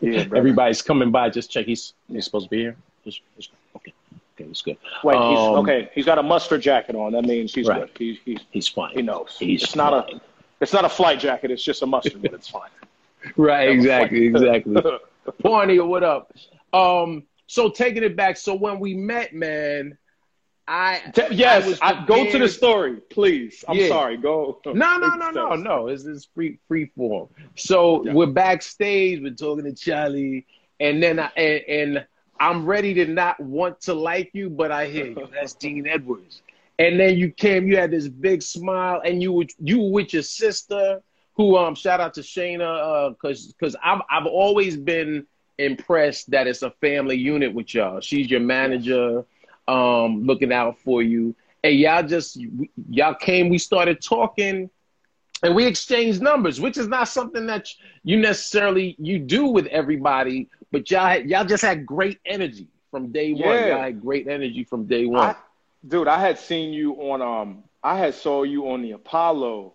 yeah, bro. Everybody's coming by. Just check. He's he's supposed to be here. Just, just okay. Okay, that's good. Wait, he's, Um, okay. He's got a mustard jacket on. That means he's Right. good. He, he, He's fine. he knows. He's it's not fine. a it's not a flight jacket. It's just a mustard, but it's fine. [laughs] Right. Exactly. Exactly. [laughs] Barney, what up? Um. So taking it back. So when we met, man, I yes, was I, go to the story, please. I'm Yeah. sorry. Go. No, no, no, no, no. It's this free free form. So Yeah. we're backstage, we're talking to Charlie, and then I and, and I'm ready to not want to like you, but I hear you. That's [laughs] Dean Edwards. And then you came, you had this big smile, and you were you were with your sister, who um shout out to Shayna, uh, cause cause I've I've always been impressed that it's a family unit with y'all. She's your manager, um, looking out for you. And y'all just y'all came, we started talking and we exchanged numbers, which is not something that you necessarily you do with everybody, but y'all had- y'all just had great energy from day one. Yeah. Y'all had great energy from day one. I, dude, I had seen you on um, I had saw you on the Apollo,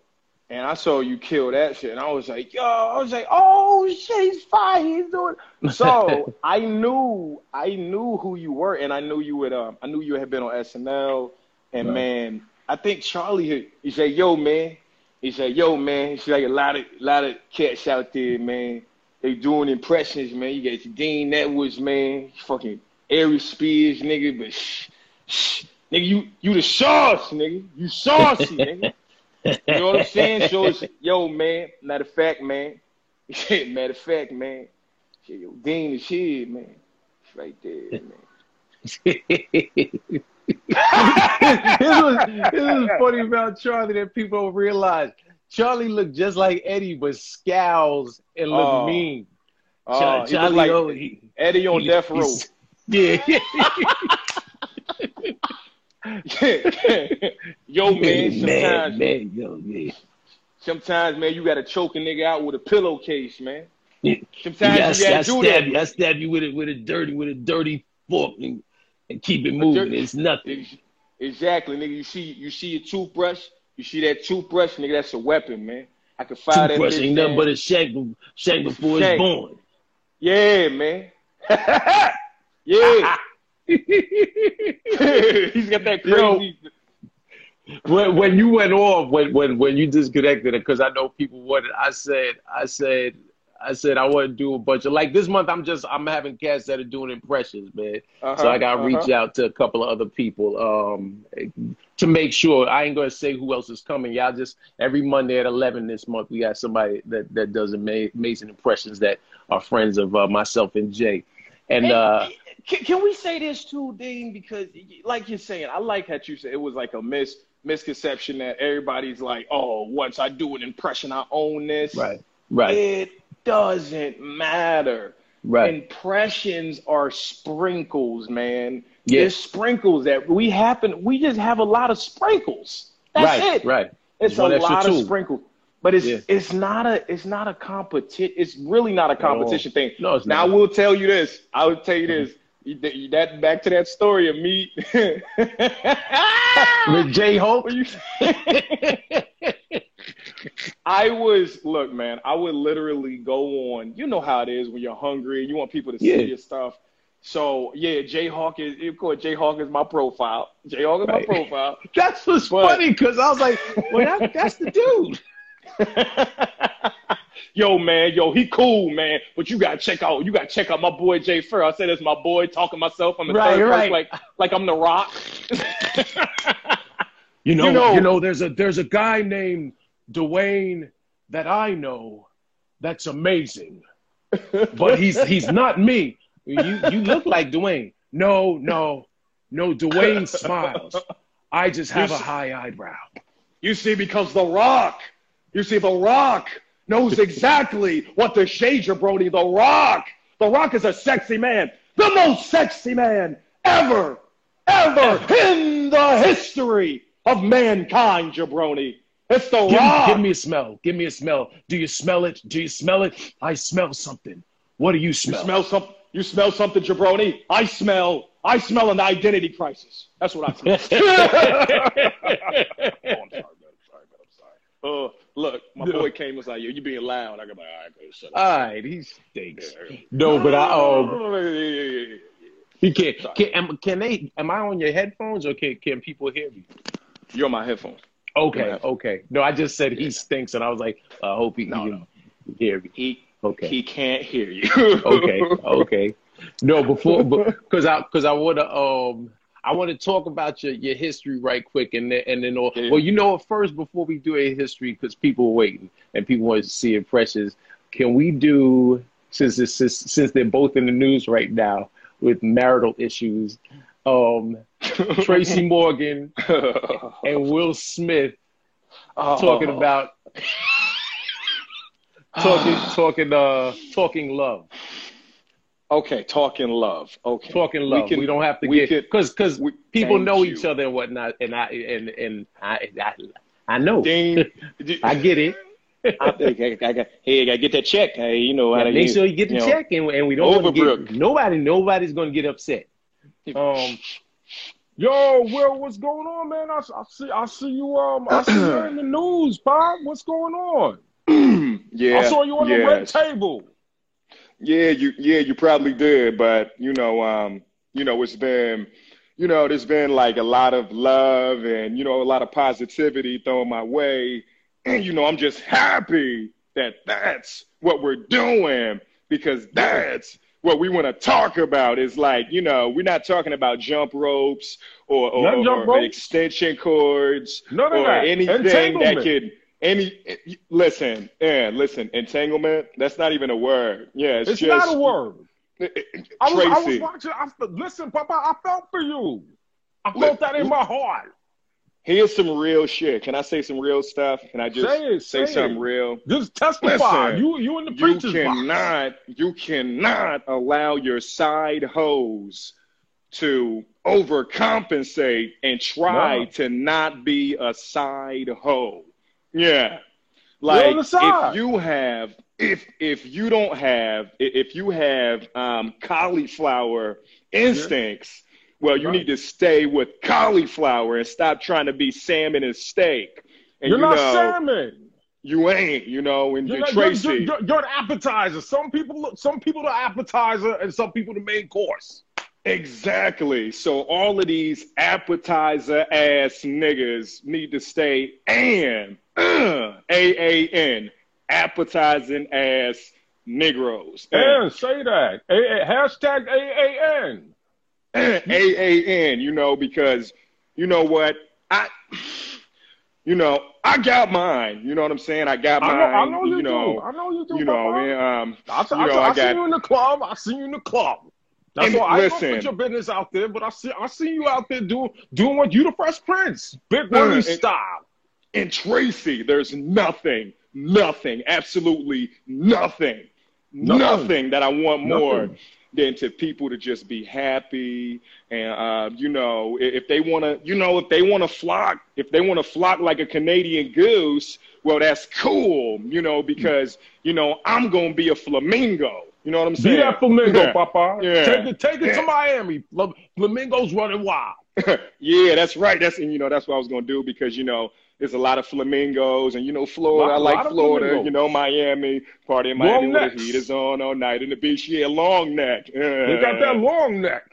and I saw you kill that shit, and I was like, yo, I was like, oh shit, he's fine, he's doing. So [laughs] I knew, I knew who you were, and I knew you would, um, I knew you had been on SNL, and Right. man, I think Charlie, he said, yo, man, he said, yo, man, he's like a lot of, lot of cats out there, man. they doing impressions, man. You got Dean Edwards, man. Fucking Ari Spears, nigga. But shh, shh, nigga, you you the sauce, nigga. You saucy, [laughs] nigga. You know what I'm saying? So it's, yo, man. Matter of fact, man. [laughs] Matter of fact, man. Shit, yo, Dean is here, man. It's right there, man. [laughs] this was this was funny about Charlie that people don't realize. Charlie looked just like Eddie, but scowls and look Oh. mean. Oh, Char- Charlie, like oh, he- Eddie on he- death row. [laughs] he's- Yeah. [laughs] yo, man, sometimes, man, man, yo, yeah. sometimes, man, you gotta choke a nigga out with a pillowcase, man. Yeah. Sometimes Yeah, I, you I stab that. you. I stab you with it with a dirty with a dirty fork and, and keep it moving. dirt- It's nothing. Exactly, nigga. You see, you see a toothbrush. You see that toothbrush, nigga. That's a weapon, man. I can fire that Toothbrush ain't nothing but a shank, shank before Shank. it's born. yeah, man. [laughs] yeah, [laughs] he's got that Yo. crazy. when when you went off, when when when you disconnected it, because I know people wanted. I said, I said, I said I want to do a bunch of like this month. I'm just I'm having cats that are doing impressions, man. Uh-huh, so I got to uh-huh. reach out to a couple of other people um to make sure. I ain't gonna say who else is coming. Y'all just every Monday at 11 this month we got somebody that that does ama- amazing impressions that are friends of uh, myself and Jay. And uh, can, can we say this too, Dean? Because, like you're saying, I like how you said it was like a mis misconception that everybody's like, oh, once I do an impression, I own this. right, right, It doesn't matter. right. Impressions are sprinkles, man. Yeah. There's sprinkles that we happen. We just have a lot of sprinkles. That's right, it. right. It's a lot tool. of sprinkles. But it's Yeah. it's not a it's not a competition. It's really not a competition thing. No, it's now not. I will tell you this. I will tell you this. You- that- back to that story of me. [laughs] With J Hope. I was look, man. I would literally go on. You know how it is when you're hungry. And you want people to see Yeah. your stuff. So yeah, Jayhawk is of course Jayhawk is my profile. Jayhawk is Right. my profile. [laughs] That's what's But- funny because I was like, well, that, that's the dude. [laughs] yo, man, yo, he cool, man. But you gotta check out, you gotta check out my boy Jay Fur. I said it's my boy talking myself. I'm the Right, third right. like like I'm the Rock. [laughs] You know, You know- you know, there's a there's a guy named Dwayne that I know that's amazing, [laughs] but he's he's not me. You you look like Dwayne. No, no, no. Dwayne smiles. I just have You a s- high eyebrow. You see, because The Rock, you see, The Rock knows exactly what to shade your Brody. The Rock, The Rock is a sexy man, the most sexy man ever, ever in the history of mankind, jabroni. It's The Give, Rock. give me a smell. Give me a smell. Do you smell it? Do you smell it? I smell something. What do you You smell? smell some. You smell something, jabroni. I smell. I smell an identity crisis. That's what I smell. [laughs] [laughs] oh, I'm sorry, man. I'm sorry, man. I'm sorry. Uh, look, my boy came and was like, "Yo, you being loud." I go, "All right, go shut up." All right, he stinks. No, but I [laughs] um. He can't. Can, am, can they? Am I on your headphones or can can people hear me? You're on my headphones. Okay, Yeah. okay. No, I just said he stinks, and I was like, I hope he, No, no. hear me. He Okay, he can't hear you. okay, [laughs] okay. No, before because I because I want to um I want to talk about your your history right quick, and then and then all, Yeah. well, you know what? First, before we do a history, because people are waiting and people want to see impressions. Can we do since this since, since they're both in the news right now with marital issues? Um, [laughs] Tracy Morgan [laughs] and Will Smith talking Oh. about talking talking uh talking love Okay, talking love. Okay, talking love we, can- don't have to we get could- because because people thank know you. each other and whatnot and i and and i i, I know Dean, [laughs] i get it I think I, I got. Hey, I gotta get that check. Hey, you know how Yeah, to make sure you get the know. check and, and we don't Overbrook. get, nobody nobody's gonna get upset um [laughs] yo will what's going on man i, I see i see you um i see you in the [clears throat] news Bob. what's going on [clears throat] yeah, i saw you on the red table Yeah, you yeah, you probably did, but you know, um, you know, it's been you know, there's been like a lot of love and you know, a lot of positivity thrown my way. And you know, I'm just happy that that's what we're doing. because that's what we want to talk about. Is like you know we're not talking about jump ropes or or, jump or ropes. extension cords of or anything that could any listen yeah listen entanglement that's not even a word yeah it's, just. It's just not a word. Tracy I was, I was watching. I, listen, Papa, I felt for you. I felt that in my heart. here's some real shit can I say some real stuff can I just Say it, say something it. real Just testify. Listen, you, you in the you preacher's box. cannot you cannot allow your side hose to overcompensate and try No. to not be a side hoe. Yeah. Like if you have if if you don't have if you have um, cauliflower instincts, well you Right. need to stay with cauliflower and stop trying to be salmon and steak. And You're you not know, salmon. you ain't, you know, and You're, not, Tracy. you're, you're, you're an appetizer. Some people, look- some people the appetizer, and some people the main course. Exactly. So all of these appetizer ass niggas need to stay and uh, [clears throat] A A N appetizing ass Negroes. And say that. A, a, hashtag AAN. [clears throat] A A N, you know, because you know what? I [clears throat] you know, I got mine. You know what I'm saying? I got I mine. know, I know you, know, do. I know you do. you know, and, um, I, you I, know, I, I got you in the club. I seen you in the club. That's why I don't put your business out there, but I see I see you out there doing doing what you the Fresh Prince, Big money style. In Tracy, there's nothing, nothing, absolutely nothing, Nothing. nothing, that I want more Nothing. than to people to just be happy and uh, you know if they want to, you know, if they want to flock, if they want to flock like a Canadian goose, well, that's cool, you know, because you know I'm gonna be a flamingo. You know what I'm saying? Be that flamingo, Yeah. [laughs] Papa. Yeah. Take it, take it Yeah. to Miami. Flamingos running wild. [laughs] yeah, that's right. That's and you know that's what I was gonna do because you know there's a lot of flamingos and you know Florida. Lot- I like Florida. You know Miami. Party in Miami Long where necks. the heat is on all night in the beach. Yeah, long neck. They got that long neck.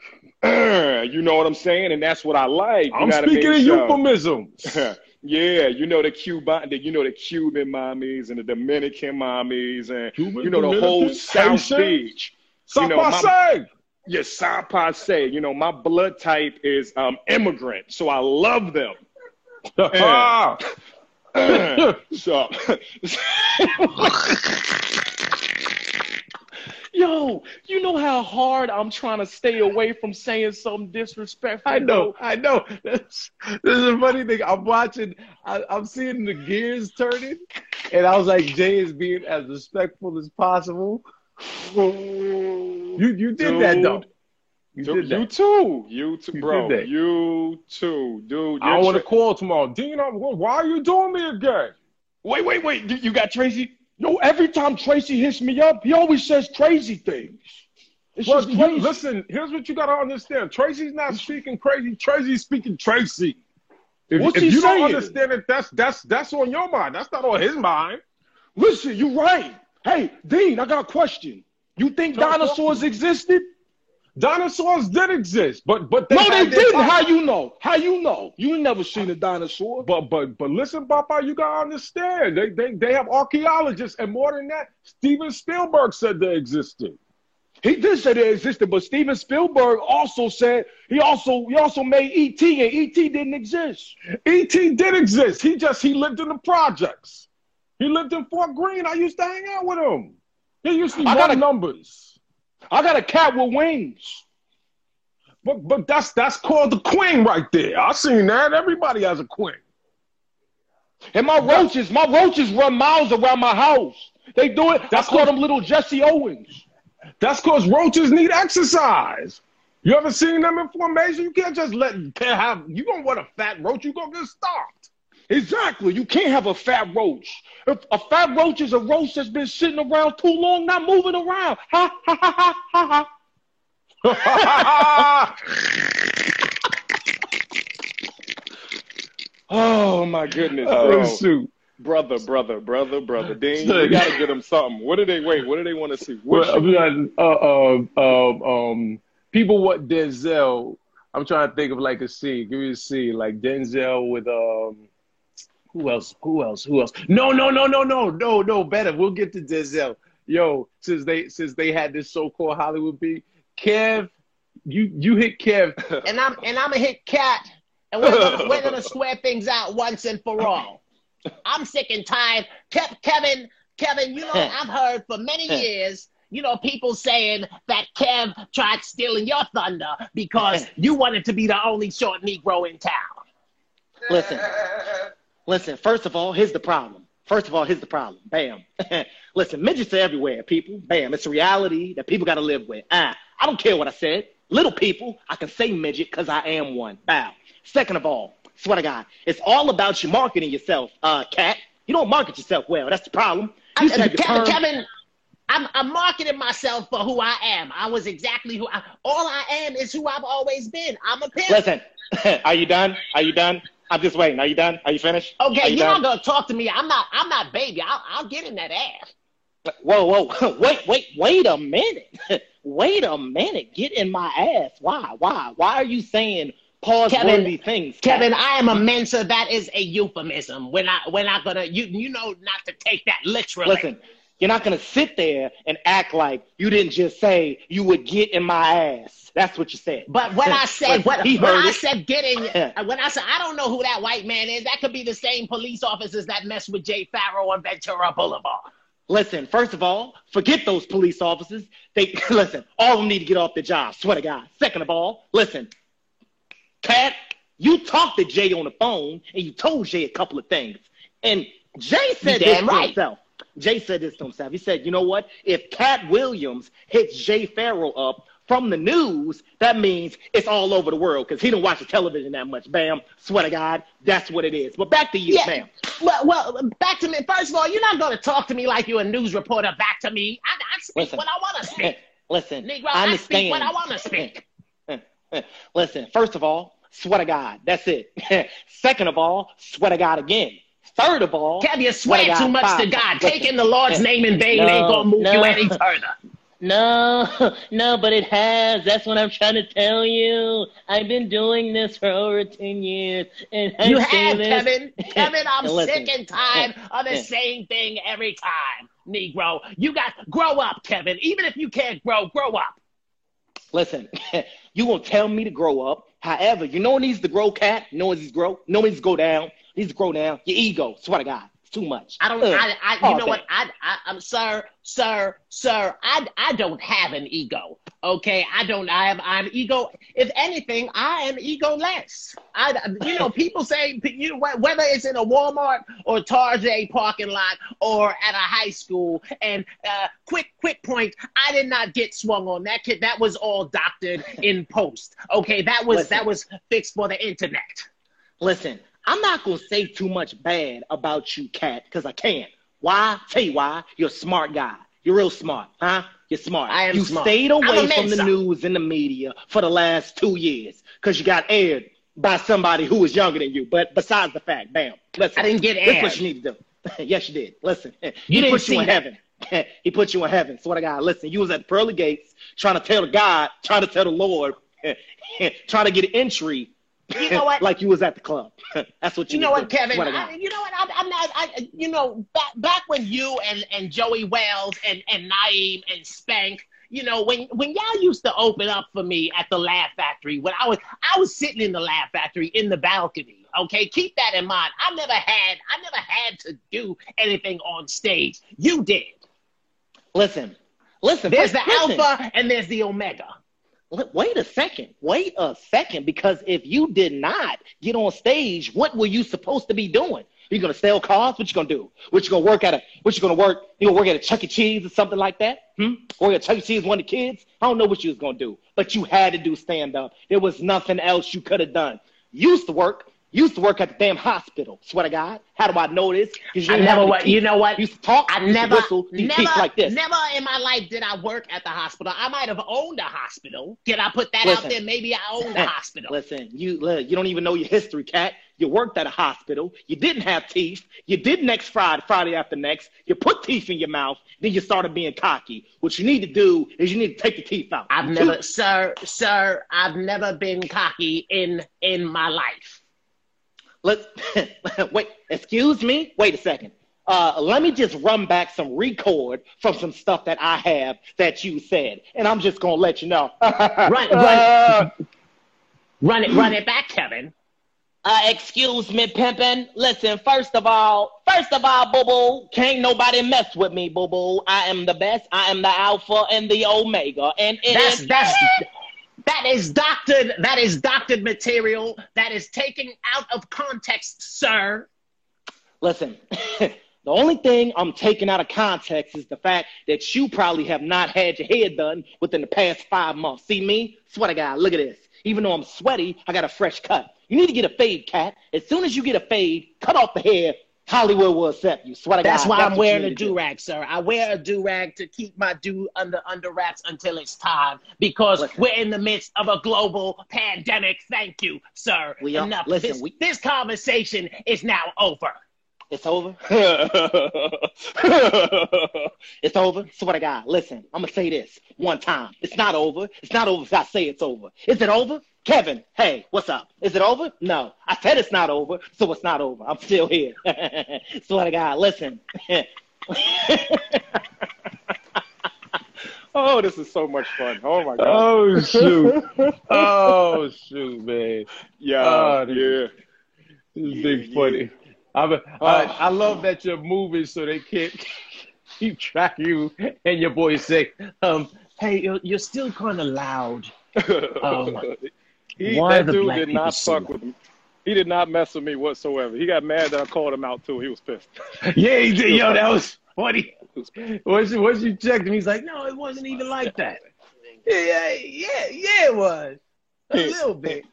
Uh, [clears throat] you know what I'm saying, and that's what I like. I'm I speaking mean? in So- euphemisms. [laughs] yeah, you know the Cuban, the, you know the Cuban mommies and the Dominican mommies, and Cuban, you know the whole Dominican, South Haitian. Beach. You know, my-. Yes, Passe. You know, my blood type is um, immigrant, so I love them. Ah. [laughs] so, yo, you know how hard I'm trying to stay away from saying something disrespectful. I know? I know. This, this is a funny thing. I'm watching, I, I'm seeing the gears turning, and I was like, Jay is being as respectful as possible. You you did that though. You You, did that. too, you too, You bro. did that. You too, dude. I You're don't want to tra- call tomorrow. Dino, why are you doing me again? Wait, wait, wait. You, you got Tracy? Yo, every time Tracy hits me up, he always says crazy things. It's Well, just crazy. listen, here's what you got to understand. Tracy's not speaking crazy. Tracy's speaking Tracy. If, What's if he you saying? don't understand it, that's that's that's on your mind. That's not on his mind. Listen, you're right. Hey, Dean, I got a question. You think Talk- talk dinosaurs existed? Dinosaurs did exist, but but they no, they didn't. time. How you know? How you know? You never seen a dinosaur. But but but listen, Papa, you gotta understand. They they they have archaeologists, and more than that, Steven Spielberg said they existed. He did say they existed, but Steven Spielberg also said he also he also made E.T. and E.T. didn't exist. E.T. Did exist. He just he lived in the projects. He lived in Fort Greene. I used to hang out with him. He used to I run gotta- numbers. I got a cat with wings. But but that's that's called the queen right there. I seen that. Everybody has a queen. And my roaches, my roaches run miles around my house. They do it. That's I call them little Jesse Owens. That's because roaches need exercise. You ever seen them in formation? You can't just let have you gonna want a fat roach, you gonna get stopped. Exactly. You can't have a fat roach. If a fat roach is a roach that's been sitting around too long, not moving around. Ha ha ha ha ha ha. [laughs] Oh my goodness, bro. oh shoot. brother, brother, brother, brother. Dean, we gotta get them something. What do they wait? What do they want to see? What Well, should- uh, uh, um, um, people want Denzel. I'm trying to think of like a scene. Give me a scene like Denzel with um. Who else? Who else? Who else? No, no, no, no, no, no, no. Better. We'll get to Denzel. yo, since they since they had this so-called Hollywood beat, Kev, you you hit Kev. [laughs] and I'm and I'm a hit cat, and we're gonna, we're gonna [laughs] square things out once and for all. I'm sick and tired. Kev, Kevin, Kevin, you know [laughs] I've heard for many years, you know, people saying that Kev tried stealing your thunder because you wanted to be the only short Negro in town. Listen, listen. First of all, here's the problem. First of all, here's the problem. Bam. [laughs] listen, midgets are everywhere, people. Bam. It's a reality that people got to live with. Ah, I don't care what I said. Little people, I can say midget because I am one. Bow. Second of all, swear to God, it's all about you marketing yourself, uh, cat. You don't market yourself well. That's the problem. Used to Kevin, Kevin, I'm, I'm marketing myself for who I am. I was exactly who I. All I am is who I've always been. I'm a pimp. Listen, [laughs] are you done? Are you done? I'm just waiting. Are you done? Are you finished? Okay, Are you you're done? not gonna talk to me. I'm not. I'm not baby. I'll, I'll get in that ass. Whoa, whoa, [laughs] wait, wait, wait a minute. [laughs] wait a minute. Get in my ass. Why? Why? Why are you saying pause-worthy things? Katt? Kevin, I am a mentor. That is a euphemism. We're not. We're not gonna you you know not to take that literally. Listen, you're not gonna sit there and act like you didn't just say you would get in my ass. That's what you said. But when I [laughs] said what, he when I it. said getting, [laughs] uh, when I said I don't know who that white man is, that could be the same police officers that mess with Jay Pharoah on Ventura Boulevard. Listen, first of all, forget those police officers. They [laughs] listen, all of them need to get off their job. Swear to God. Second of all, listen, Katt, you talked to Jay on the phone and you told Jay a couple of things. And Jay said You this to right. himself. Jay said this to himself. He said, you know what? If Katt Williams hits Jay Pharoah up from the news, that means it's all over the world because he don't watch the television that much. Bam. Swear to God, that's what it is. But back to you, Yeah. Bam. Well, well, back to me. First of all, you're not going to talk to me like you're a news reporter. Back to me. I, I speak Listen. what I want to speak. Listen, Negro, I I understand. speak what I want to speak. [laughs] Listen, first of all, swear to God. That's it. [laughs] Second of all, swear to God again. Third of all, Kev, you swear too much to God. Taking the Lord's eh, name in vain ain't No, going to move no. you any further. [laughs] No, no, but it has. That's what I'm trying to tell you. I've been doing this for over 10 years. And I You say have, Kevin. [laughs] Kevin, I'm sick and tired eh, of the eh. same thing every time, Negro. You got grow up, Kevin. Even if you can't grow, grow up. Listen, [laughs] you gonna tell me to grow up. However, you know what needs to grow, cat? You know what needs to grow? You know what needs to go down? Needs to grow down. Your ego. Swear to God. It's too much. I don't. Ugh. I. I you know day. what? I. I. I'm sir, sir, sir. I. I don't have an ego. Okay. I don't. I am. I'm ego. If anything, I am egoless. I. You know, people say you know whether it's in a Walmart or Target parking lot or at a high school. And uh, quick, quick point. I did not get swung on that kid. That was all doctored in post. Okay. That was Listen. that was fixed for the internet. Listen, I'm not gonna say too much bad about you, Katt, because I can't. Why? Tell you why. You're a smart guy. You're real smart, huh? You're smart. I am you smart. stayed away from the news and the media for the last two years because you got aired by somebody who was younger than you. But besides the fact, bam, listen. I didn't get aired. what you need to do. [laughs] yes, you did. Listen, [laughs] You he didn't put you in that. heaven. [laughs] he put you in heaven. Swear to God. Listen, you was at the pearly gates trying to tell God, trying to tell the Lord, trying to get entry. You know what? [laughs] like you was at the club. [laughs] That's what you. You know what. Kevin? I, you know what? I, I'm not. I, you know, back back when you and and Joey Wells and and Naeem and Spank, you know, when when y'all used to open up for me at the Laugh Factory, when I was I was sitting in the Laugh Factory in the balcony. Okay, keep that in mind. I never had I never had to do anything on stage. You did. Listen, listen. There's the listen. Alpha and there's the Omega. Wait a second. Wait a second. Because if you did not get on stage, what were you supposed to be doing? You gonna sell cars? What you gonna do? What you gonna work at a? What you gonna work? You gonna work at a Chuck E. Cheese or something like that? Hmm? Work at Chuck E. Cheese, one of the kids? I don't know what you was gonna do, but you had to do stand up. There was nothing else you could have done. Used to work. Used to work at the damn hospital. Swear to God. How do I know this? you I never teeth. you know what? You used to talk. I you never, whistle, never, like this. never in my life did I work at the hospital. I might have owned a hospital. Did I put that Listen. out there? Maybe I owned a [laughs] hospital. Listen, you look, you don't even know your history, cat. You worked at a hospital. You didn't have teeth. You did next Friday, Friday after next. You put teeth in your mouth. Then you started being cocky. What you need to do is you need to take the teeth out. I've never, sir, sir, I've never been cocky in in my life. Let's [laughs] wait. Excuse me. Wait a second. uh, let me just run back some record from some stuff that I have that you said, and I'm just gonna let you know. [laughs] Run, run, Uh, [laughs] run it, run it back, Kevin. Uh, excuse me, pimpin'. Listen, first of all, first of all, boo boo, can't nobody mess with me, boo boo. I am the best. I am the alpha and the omega. And it That's is- that's that is doctored. That is doctored material. That is taken out of context, sir. listen. [laughs] the only thing I'm taking out of context is the fact that you probably have not had your hair done within the past five months. See me? Swear to God, look at this. Even though I'm sweaty, I got a fresh cut. You need to get a fade, cat. As soon as you get a fade, cut off the hair. Hollywood will accept you. Swear to That's God. why I'm wearing a to do. do rag, sir. I wear a do rag to keep my do under under wraps until it's time because Listen. we're in the midst of a global pandemic. Thank you, sir. We are- Enough. listen, this, we- this conversation is now over. It's over. [laughs] it's over. Swear to God. Listen, I'm gonna say this one time. It's not over. It's not over if I say it's over. Is it over? Kevin, hey, what's up? Is it over? No. I said it's not over, so it's not over. I'm still here. [laughs] Swear to God. Listen. [laughs] Oh, this is so much fun. Oh my god. Oh shoot! [laughs] Oh shoot, man! yeah, oh, yeah. This is big Yeah, funny. I'm a, Oh. I, I love that you're moving so they can't keep track of you. And your boys say, um, "Hey, you're, you're still kind of loud." Um, he, that dude did not fuck with me. He did not mess with me whatsoever. He got mad that I called him out too. He was pissed. [laughs] Yeah, he did. Yo, that was funny. He was pissed. Once you, once you checked him, he's like, "No, it wasn't even like that." Yeah, yeah, yeah, yeah it was a little bit,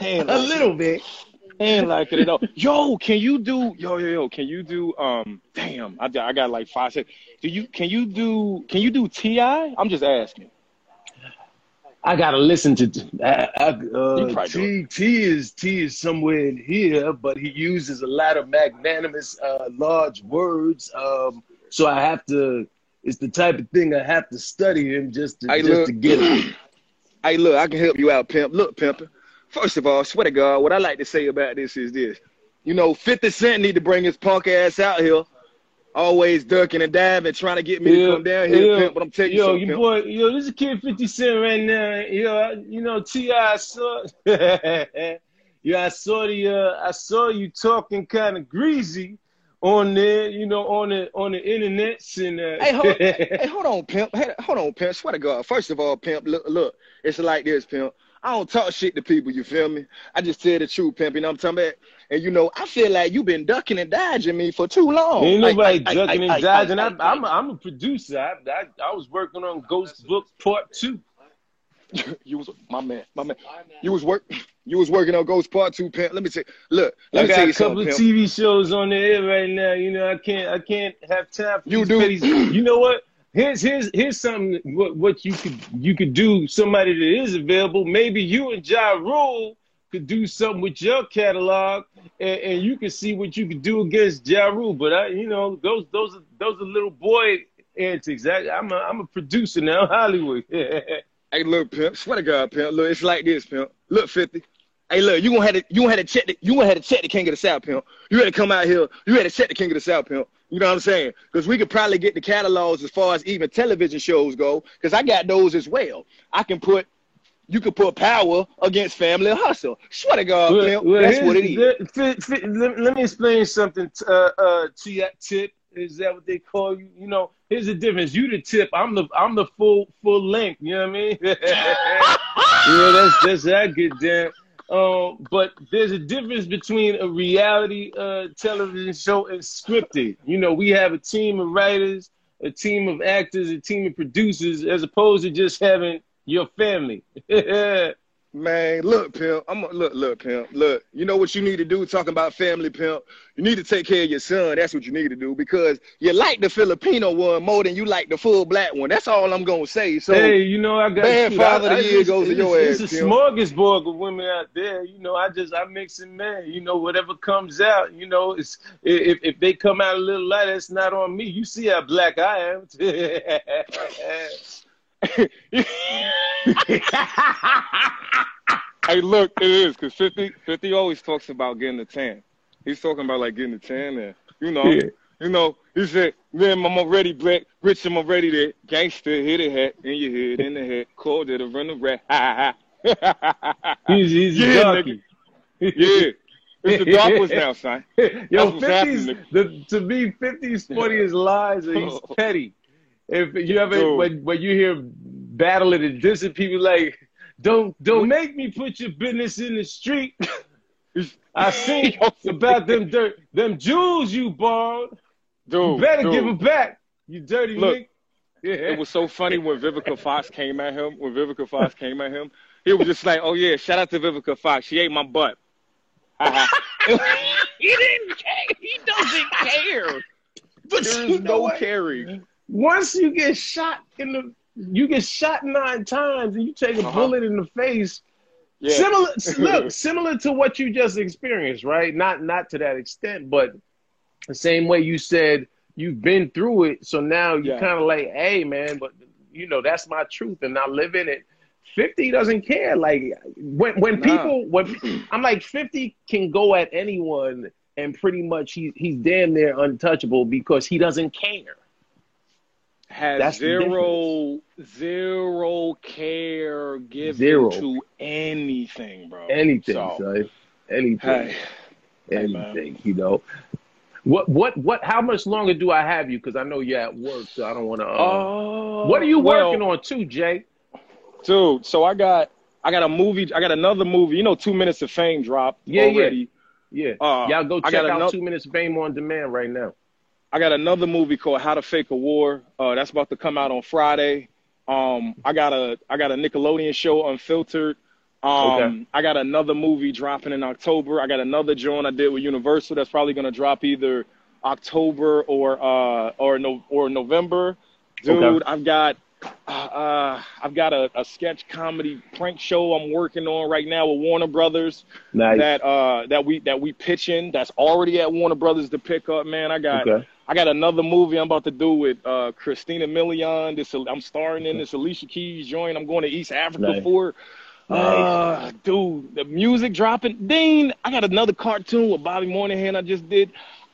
ain't a little bit. it. He ain't like it at all. Yo, can you do? Yo, yo, yo. Can you do? Um, damn, I, I got like five seconds. Do you? Can you do? Can you do T.I.? I'm just asking. I gotta listen to. I, I, uh, T T is T is somewhere in here, but he uses a lot of magnanimous, uh, large words. Um, so I have to. It's the type of thing I have to study him just to Hey, just look. to get him. [clears throat] Hey, look, I can help you out, pimp. Look, pimp. First of all, swear to God, what I like to say about this is this. You know, 50 Cent need to bring his punk ass out here. Always ducking and diving, trying to get me to come down here, pimp. But I'm telling you yo, something, your boy, yo, this is a Kid Fifty Cent right now. Yo, you know T.I., I saw. [laughs] yeah, I saw the. Uh, I saw you talking kind of greasy on there. You know, on the on the internet and. Uh, Hey, hold, [laughs] hey, hold on, pimp. Hey, hold on, pimp. Swear to God. First of all, pimp, look, look, it's like this, pimp. I don't talk shit to people, you feel me? I just tell the truth, pimp. You know what I'm talking about? And you know, I feel like you've been ducking and dodging me for too long. Ain't nobody like, ducking like, and like, dodging. I, I'm, a, I'm a producer. I, I, I was working on Ghost Book Part Two. [laughs] You was my man, my man. You was work. [laughs] You was working on Ghost Part Two, pimp. Let me say, look. Let I me got tell a couple of. TV shows on the air right now. You know, I can't, I can't have time for You these do. [clears throat] You know what? Here's, here's, here's something. What, what you could, you could do. Somebody that is available. Maybe you and Ja Rule could do something with your catalog, and, and you can see what you could do against Ja Rule. But I, you know, those, those are, those are little boy antics. I, I'm, a, I'm a producer now, Hollywood. [laughs] Hey, look, pimp. Swear to God, pimp. Look, it's like this, pimp. Look, fifty. Hey, look, you gonna have to, you gonna have to check the, you gonna have to check the king of the south, pimp. You had to come out here. You had to check the king of the south, pimp. You know what I'm saying? Because we could probably get the catalogs as far as even television shows go. Because I got those as well. I can put, you could put power against family hustle. Swear to God, Well, well, That's what it is. the- fi- fi- let, let me explain something. t- Uh, uh, to that tip is that what they call you? You know, here's the difference. You the tip. I'm the I'm the full full length. You know what I mean? [laughs] yeah, that's that's I get down. Um, but there's a difference between a reality uh, television show and scripted. You know, we have a team of writers, a team of actors, a team of producers, as opposed to just having your family. [laughs] Man, look, pimp. I'm a, look, look, pimp. Look, you know what you need to do? Talking about family, pimp. You need to take care of your son. That's what you need to do because you like the Filipino one more than you like the full black one. That's all I'm gonna say. So, hey, you know, I got Bad shoot, father of I- the year goes to it's, your it's ass, a Tim. smorgasbord of women out there. You know, I just I mix and man. You know, whatever comes out. You know, it's if if they come out a little light, it's not on me. You see how black I am. [laughs] [laughs] hey, look, it is because 50, 50 always talks about getting the tan. He's talking about like getting the tan, and you know, Yeah. You know, he said, man, I'm already black, rich, I'm already there. Gangster, hit a hat in your head, in the head, cold to run the rat. Ha ha ha. He's, he's Yeah, darky. Yeah. It's the dark ones now, son. [laughs] Yo, what's 50s, the, to me, 50's funniest lies and he's [laughs] petty. If you ever, Dude. when, when you hear battling and dissing people like, don't don't make me put your business in the street. [laughs] I seen [laughs] about them dirt, them jewels you borrowed. Dude, You better dude. give them back. You dirty Look, nigga. Yeah. It was so funny when Vivica Fox came at him. When Vivica Fox came at him, he was just like, "Oh yeah, shout out to Vivica Fox. She ate my butt." Uh-huh. [laughs] he didn't care. He doesn't care. but There you know no what? caring. Once you get shot in the, you get shot nine times and you take a Uh-huh. bullet in the face. Yeah. Similar, [laughs] look, similar to what you just experienced, right? Not not to that extent, but the same way you said you've been through it, so now you're Yeah. kind of like, hey, man, but you know that's my truth, and I live in it. Fifty doesn't care. Like when when Nah. people when I'm like Fifty can go at anyone, and pretty much he he's damn near untouchable because he doesn't care. Has That's zero zero care given Zero. to anything, bro. Anything, So, son. Anything. hey, Hey, anything, you know. What what what? How much longer do I have you? Because I know you're at work, so I don't want to. Uh, uh, what are you well, working on too, Jay? dude? So I got I got a movie. I got another movie. You know, Two Minutes of Fame dropped Yeah, yeah. already. Yeah, Uh, y'all go I check got out ano- Two Minutes of Fame on demand right now. I got another movie called How to Fake a War. Uh, that's about to come out on Friday. Um, I got a I got a Nickelodeon show Unfiltered. Um, Okay. I got another movie dropping in October. I got another joint I did with Universal that's probably gonna drop either October or uh or no or November. Dude, Okay. I've got uh, uh I've got a, a sketch comedy prank show I'm working on right now with Warner Brothers Nice. that uh that we that we pitching that's already at Warner Brothers to pick up, man. I got Okay. I got another movie I'm about to do with uh Christina Milian. This I'm starring in this Alicia Keys joint. I'm going to East Africa Nice. for. Uh, dude, the music dropping. Dean, I got another cartoon with Bobby Moynihan I just did.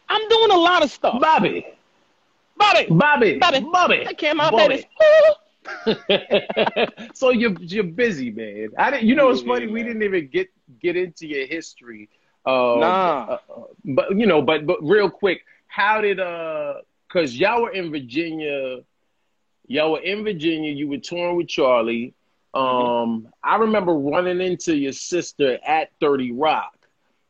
I'm doing a lot of stuff. Bobby, Bobby, Bobby, Bobby, Bobby. that came out, Bobby. [laughs] so you're you're busy, man. I didn't. You know, it's funny. We didn't even get get into your history. Uh, Nah. uh, but you know, but but real quick, how did uh? Because y'all were in Virginia. Y'all were in Virginia. You were touring with Charlie. Um, I remember running into your sister at Thirty Rock.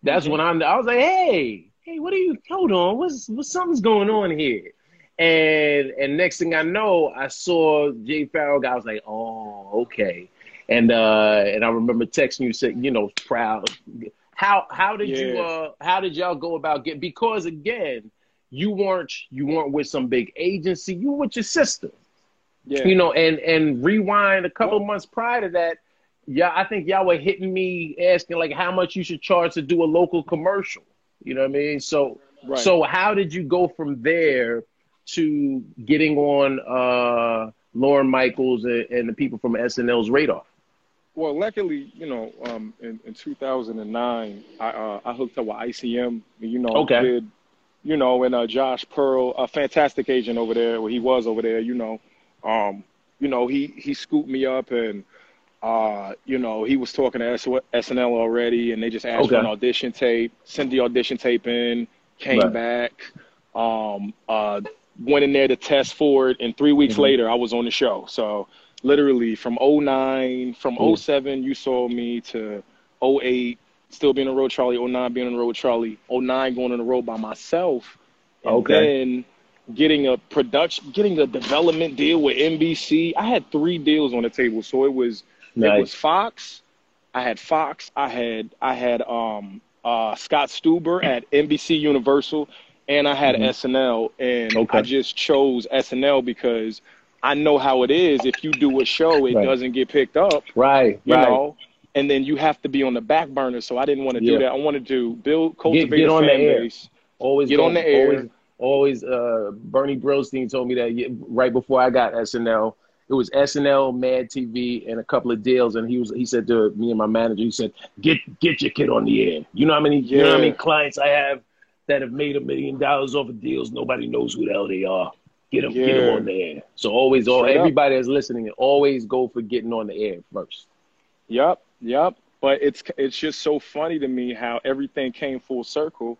That's when I I was like, hey, hey, what are you? Hold on, what's what's Something's going on here. And and next thing I know, I saw Jay Pharoah guy. I was like, oh, okay. And uh and I remember texting you saying, you know, proud. How how did you uh how did y'all go about get because again, you weren't you weren't with some big agency, you were with your sister. Yeah. You know, and and rewind a couple months prior to that, yeah, I think y'all were hitting me asking like how much you should charge to do a local commercial. You know what I mean? So Right. so how did you go from there to getting on uh Lorne Michaels and, and the people from SNL's radar? Well, luckily, you know, um, in, in 2009, I uh, I hooked up with ICM. You know, Okay. did, you know, and uh, Josh Pearl, a fantastic agent over there. Well, he was over there. You know, um, you know, he he scooped me up and. Uh, you know, he was talking to SNL already, and they just asked for an audition tape. Sent the audition tape in, came Right. back, um, uh, went in there to test for it, and three weeks Mhm. later, I was on the show. So literally from 09, from Cool. 07, you saw me to 08, still being on the road, Charlie, 09 being on the road Charlie, 09 going on the road by myself, and Okay. then getting a production, getting a development deal with NBC. I had three deals on the table, so it was it was Fox. I had Fox. I had I had um uh Scott Stuber at NBC Universal, and I had Mhm. SNL. And Okay. I just chose SNL because I know how it is. If you do a show, it Right. doesn't get picked up, Right, you right. know. And then you have to be on the back burner. So I didn't want to Yeah. do that. I wanted to build, cultivate get a on the fan air. base. Always Get go- on the air. Always, always. Uh, Bernie Brillstein told me that right before I got SNL. It was SNL, Mad TV, and a couple of deals. And he was he said to me and my manager, he said, "Get get your kid on the air. You know how many you know how many clients I have that have made a million dollars off of deals. Nobody knows who the hell they are. Get them, get them on the air. So always, all everybody that's listening, always go for getting on the air first. Yep, yep. But it's it's just so funny to me how everything came full circle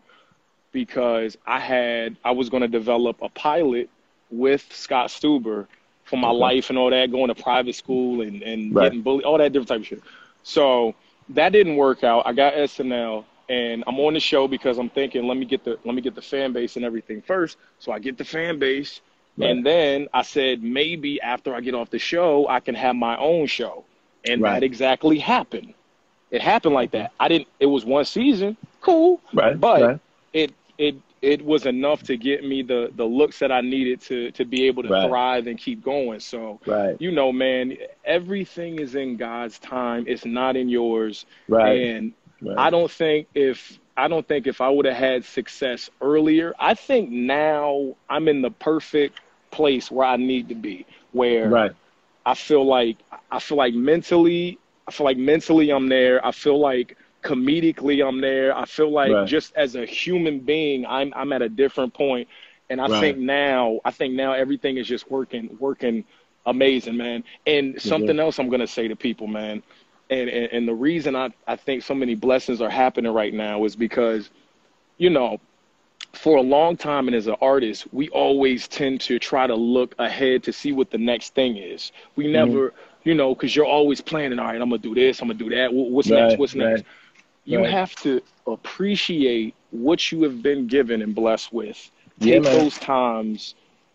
because I had I was going to develop a pilot with Scott Stuber for my Okay. life and all that, going to private school and and Right. getting bullied, all that different type of shit. So that didn't work out. I got SNL and I'm on the show because I'm thinking let me get the let me get the fan base and everything first. So I get the fan base Right. and then I said maybe after I get off the show I can have my own show. And Right. that exactly happened. It happened like that. I didn't it was one season, cool. Right, But right. it it it was enough to get me the the looks that I needed to to be able to Right. thrive and keep going. So Right, you know, man, everything is in God's time. It's not in yours. right, And. I don't think if I don't think if I would have had success earlier, I think now I'm in the perfect place where I need to be, where right, I feel like I feel like mentally, I feel like mentally I'm there. I feel like comedically I'm there. I feel like Right. just as a human being, I'm I'm at a different point. And I Right. think now, I think now everything is just working working amazing, man. And mm-hmm. something else I'm gonna say to people, man. And, and and the reason I, I think so many blessings are happening right now is because, you know, for a long time and as an artist, we always tend to try to look ahead to see what the next thing is. We mm-hmm. never, you know, because you're always planning, all right, I'm going to do this, I'm going to do that. What's Right, next? What's next? right, You right. have to appreciate what you have been given and blessed with. Yeah, Take man. those times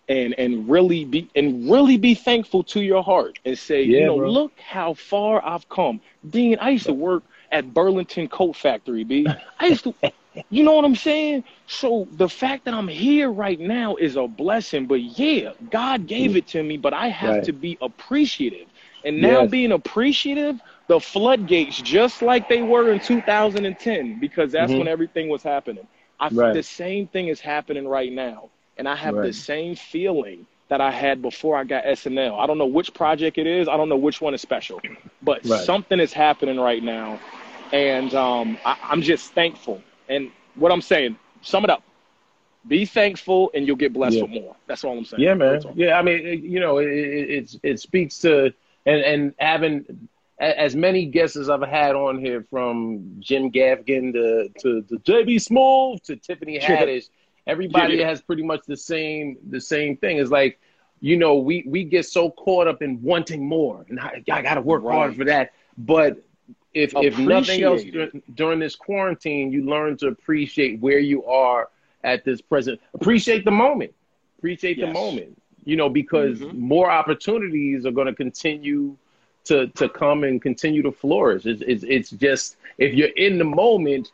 and and really be and really be thankful to your heart and say, Yeah, you know, bro. look how far I've come. Dean, I used to work at Burlington Coat Factory, B. I used to you know what I'm saying? So the fact that I'm here right now is a blessing. But yeah, God gave it to me, but I have Right. to be appreciative. And now Yes. being appreciative, the floodgates, just like they were in 2010, because that's Mhm. when everything was happening. I, Right. The same thing is happening right now. And I have the same feeling that I had before I got SNL. I don't know which project it is. I don't know which one is special, but Right. something is happening right now. And um, I, I'm just thankful. And what I'm saying, sum it up. Be thankful and you'll get blessed Yeah. with more. That's all I'm saying. Yeah, man. Yeah, I mean, it, you know, it, it it speaks to and and having as many guests as I've had on here, from Jim Gaffigan to to, to JB Smoove to Tiffany Haddish, everybody Yeah. has pretty much the same the same thing. It's like, you know, we we get so caught up in wanting more, and I, I got to work hard for that. But if if nothing else dur- during this quarantine, you learn to appreciate where you are at this present. Appreciate the moment. Appreciate the moment. You know, because Mhm. more opportunities are going to continue to to come and continue to flourish. It's, it's it's just if you're in the moment,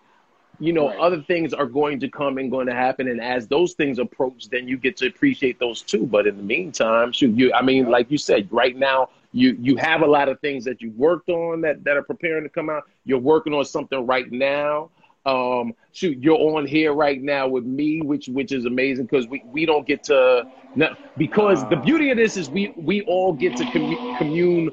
you know, Right. other things are going to come and going to happen, and as those things approach, then you get to appreciate those too. But in the meantime, shoot, you I mean, Yeah. like you said, right now you you have a lot of things that you worked on that that are preparing to come out. You're working on something right now. Um, shoot, you're on here right now with me, which which is amazing because we, we don't get to because the beauty of this is we we all get to commu- commune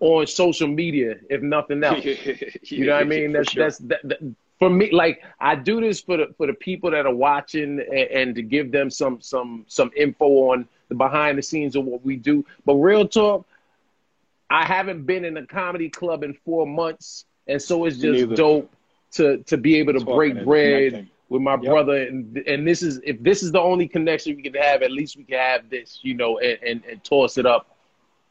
on social media, if nothing else. [laughs] You know what I mean? For That's sure. that's that, that, for me. Like I do this for the for the people that are watching and, and to give them some some some info on the behind the scenes of what we do. But real talk, I haven't been in a comedy club in four months, and so it's just neither. dope to to be able to Talking break bread connecting. with my Yep. brother. And and this is if this is the only connection we can have, at least we can have this, you know, and and, and toss it up.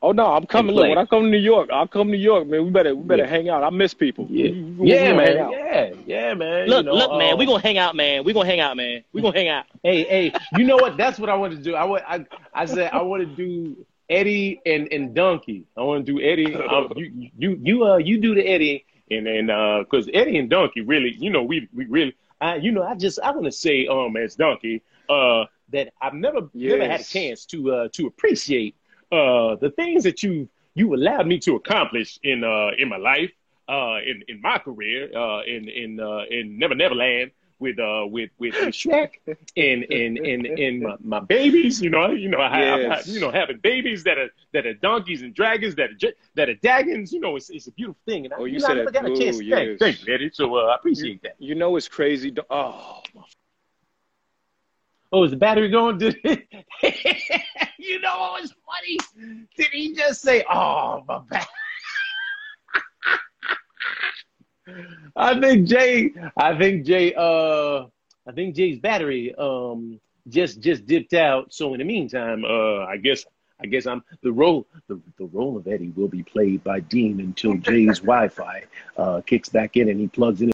Oh no, I'm coming. Look, when I come to New York, I'll come to New York, man. We better we better Yeah. hang out. I miss people. Yeah, We- we- we yeah, gonna man, yeah, yeah, man. Look, you know, look, man, um, we gonna hang out, man. We gonna hang out, man. We gonna hang out. Hey, hey, you know what? That's what I want to do. I want, I, I said I want to do Eddie and and Donkey. I want to do Eddie. [laughs] Um, you, you, you, uh, you do the Eddie, and then uh, because Eddie and Donkey really, you know, we, we really, I, you know, I just, I want to say, um, as Donkey, uh, that I've never, never had a chance to, uh, to appreciate, uh, the things that you, you allowed me to accomplish in, uh, in my life, uh, in, in my career, uh, in, in, uh, in Never Never Land with, uh, with, with, with [laughs] Shrek and, and, and, and my, my babies, you know, you know, I have, Yes. you know, having babies that are, that are donkeys and dragons, that are, that are dragons, you know, it's, it's a beautiful thing. And I, Oh, you you know, I said never it. got a chance Ooh, to thank, yes. thank you, Eddie. So, uh, I appreciate that. You know it's crazy. Oh, my Oh, is the battery going? [laughs] Did [laughs] you know what was funny? Did he just say, "Oh, my battery"? I think Jay. I think Jay. Uh, I think Jay's battery um just just dipped out. So in the meantime, uh, I guess I guess I'm the role the, the role of Eddie will be played by Dean until Jay's [laughs] Wi-Fi uh, kicks back in and he plugs in.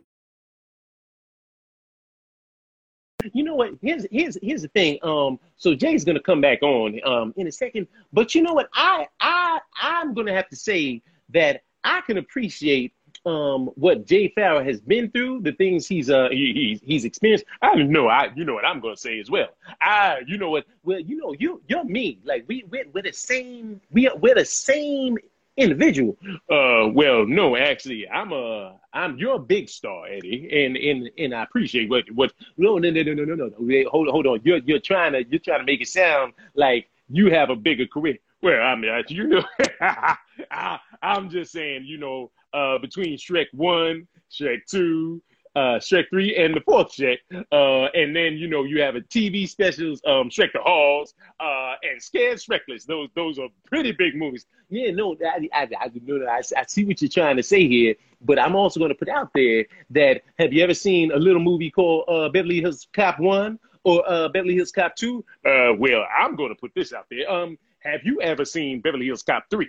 You know what? Here's here's here's the thing. Um, so Jay's gonna come back on um in a second, but you know what? I I I'm gonna have to say that I can appreciate um what Jay Pharoah has been through, the things he's uh he, he's he's experienced. I know I you know what I'm gonna say as well. I you know what well you know you you're me like we we're, we're the same we we're the same individual. Uh well no actually I'm a I'm you're a big star Eddie and and and I appreciate what what no no no no no no no hold hold on you're you're trying to you're trying to make it sound like you have a bigger career. Well, I mean, you know, [laughs] I, I'm just saying, you know, uh, between Shrek 1, Shrek 2, uh, Shrek 3, and the fourth Shrek. Uh, and then, you know, you have a TV specials, um, Shrek the Halls, uh, and Scared Shrekless. Those those are pretty big movies. Yeah, no, I, I, I, no, I, I see what you're trying to say here, but I'm also going to put out there that have you ever seen a little movie called uh, Beverly Hills Cop 1 or uh, Beverly Hills Cop 2? Uh, well, I'm going to put this out there. Um, have you ever seen Beverly Hills Cop 3?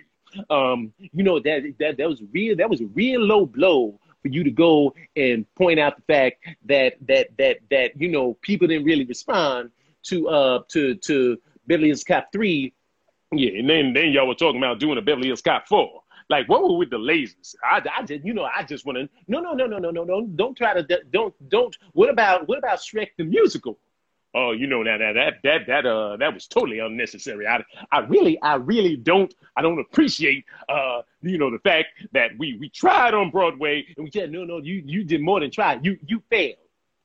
Um, you know that that that was real. That was a real low blow for you to go and point out the fact that that that that you know people didn't really respond to uh to to Beverly Hills Cop 3. Yeah, and then then y'all were talking about doing a Beverly Hills Cop 4. Like what were with the lasers? I, I just you know I just want to no no no no no no no don't try to don't don't what about what about Shrek the musical? Oh, you know that that that that that uh that was totally unnecessary. I I really I really don't I don't appreciate uh you know the fact that we we tried on Broadway and we said no no you you did more than try you you failed.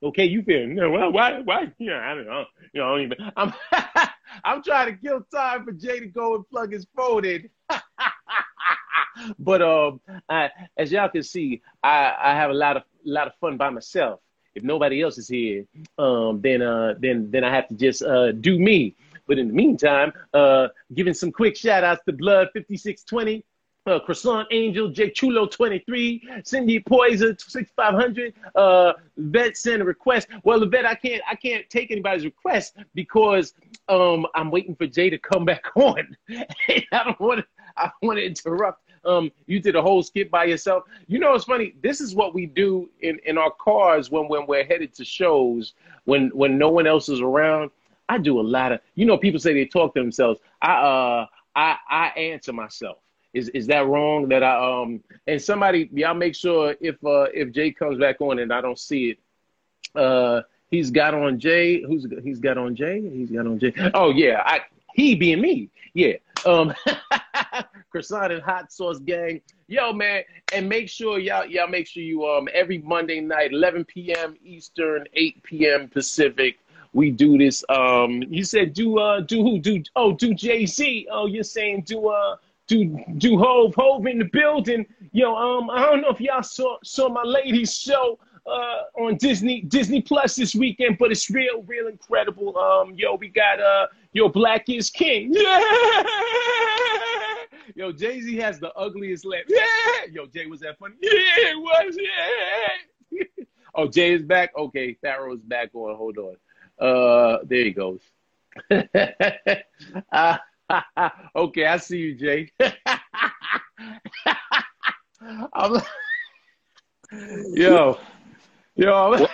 Okay, you failed. No, why why why? Yeah, I don't know. You know, even, I'm [laughs] I'm trying to kill time for Jay to go and plug his phone in. [laughs] but um, I, as y'all can see, I I have a lot of a lot of fun by myself if nobody else is here, um, then uh, then then I have to just uh, do me. But in the meantime, uh, giving some quick shout outs to Blood 5620, uh, Croissant Angel, Jake Chulo 23, Cindy Poison 6500, uh, Vet sent a request. Well, the vet, I can't I can't take anybody's request because um, I'm waiting for Jay to come back [laughs] on. I don't want to I want to interrupt um, you did a whole skit by yourself. You know, it's funny. This is what we do in, in our cars when, when we're headed to shows, when, when no one else is around. I do a lot of, you know, people say they talk to themselves. I, uh, I, I answer myself. Is, is that wrong that I, um, and somebody, y'all make sure if, uh, if Jay comes back on and I don't see it, uh, he's got on Jay. Who's, he's got on Jay? He's got on Jay. Oh yeah. I, he being me. Yeah. Um, [laughs] croissant and hot sauce gang. Yo, man, and make sure y'all y'all make sure you um every Monday night, 11 p.m. Eastern, 8 p.m. Pacific. We do this. Um, you said do uh do who do oh do Jay Z. Oh, you're saying do uh do do Hove Hove in the building. Yo, um, I don't know if y'all saw saw my ladies show uh, on Disney Disney Plus this weekend, but it's real, real incredible. Um, yo, we got uh, yo, Black is King. [laughs] Yeah. Yo, Jay Z has the ugliest laugh. Yeah. Yo, Jay, was that funny? Yeah, it was. Yeah. [laughs] oh, Jay is back. Okay, Pharoah is back on. Hold on. Uh, there he goes. [laughs] uh, [laughs] okay, I see you, Jay. I'm, yo, yo,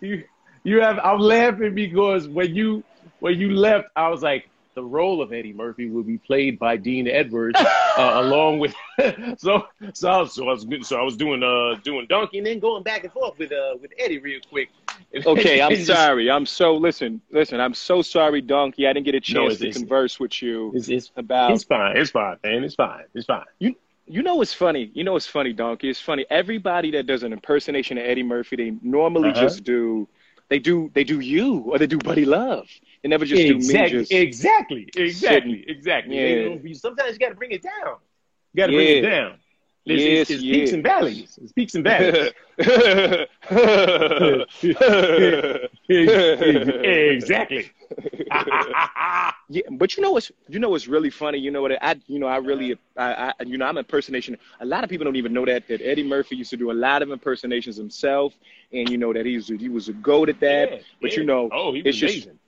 you, you have. I'm laughing because when you when you left, I was like, the role of Eddie Murphy will be played by Dean Edwards, [laughs] uh, along with [laughs] so so I was, so I was so I was doing uh doing Donkey and then going back and forth with uh with Eddie real quick. [laughs] Okay, I'm sorry. I'm so listen, listen. I'm so sorry, Donkey. I didn't get a chance No, to converse with you It's, it's, about. it's fine. It's fine, man. It's fine. It's fine. You you know what's funny? You know what's funny, Donkey? It's funny. Everybody that does an impersonation of Eddie Murphy, they normally Uh-huh. just do they do they do you or they do Buddy Love. They never just do me exactly, just exactly, exactly, sitting. exactly. Yeah. You know, sometimes you got to bring it down. You got to bring it Yeah. It's, it's, Yes, peaks and valleys. It's peaks and valleys. exactly. [laughs] Yeah, but you know what's you know what's really funny. You know what I you know I really I, I you know I'm impersonation. A lot of people don't even know that that Eddie Murphy used to do a lot of impersonations himself, and you know that he was he was a goat at that. Yeah, but yeah. you know, oh, he was it's just amazing.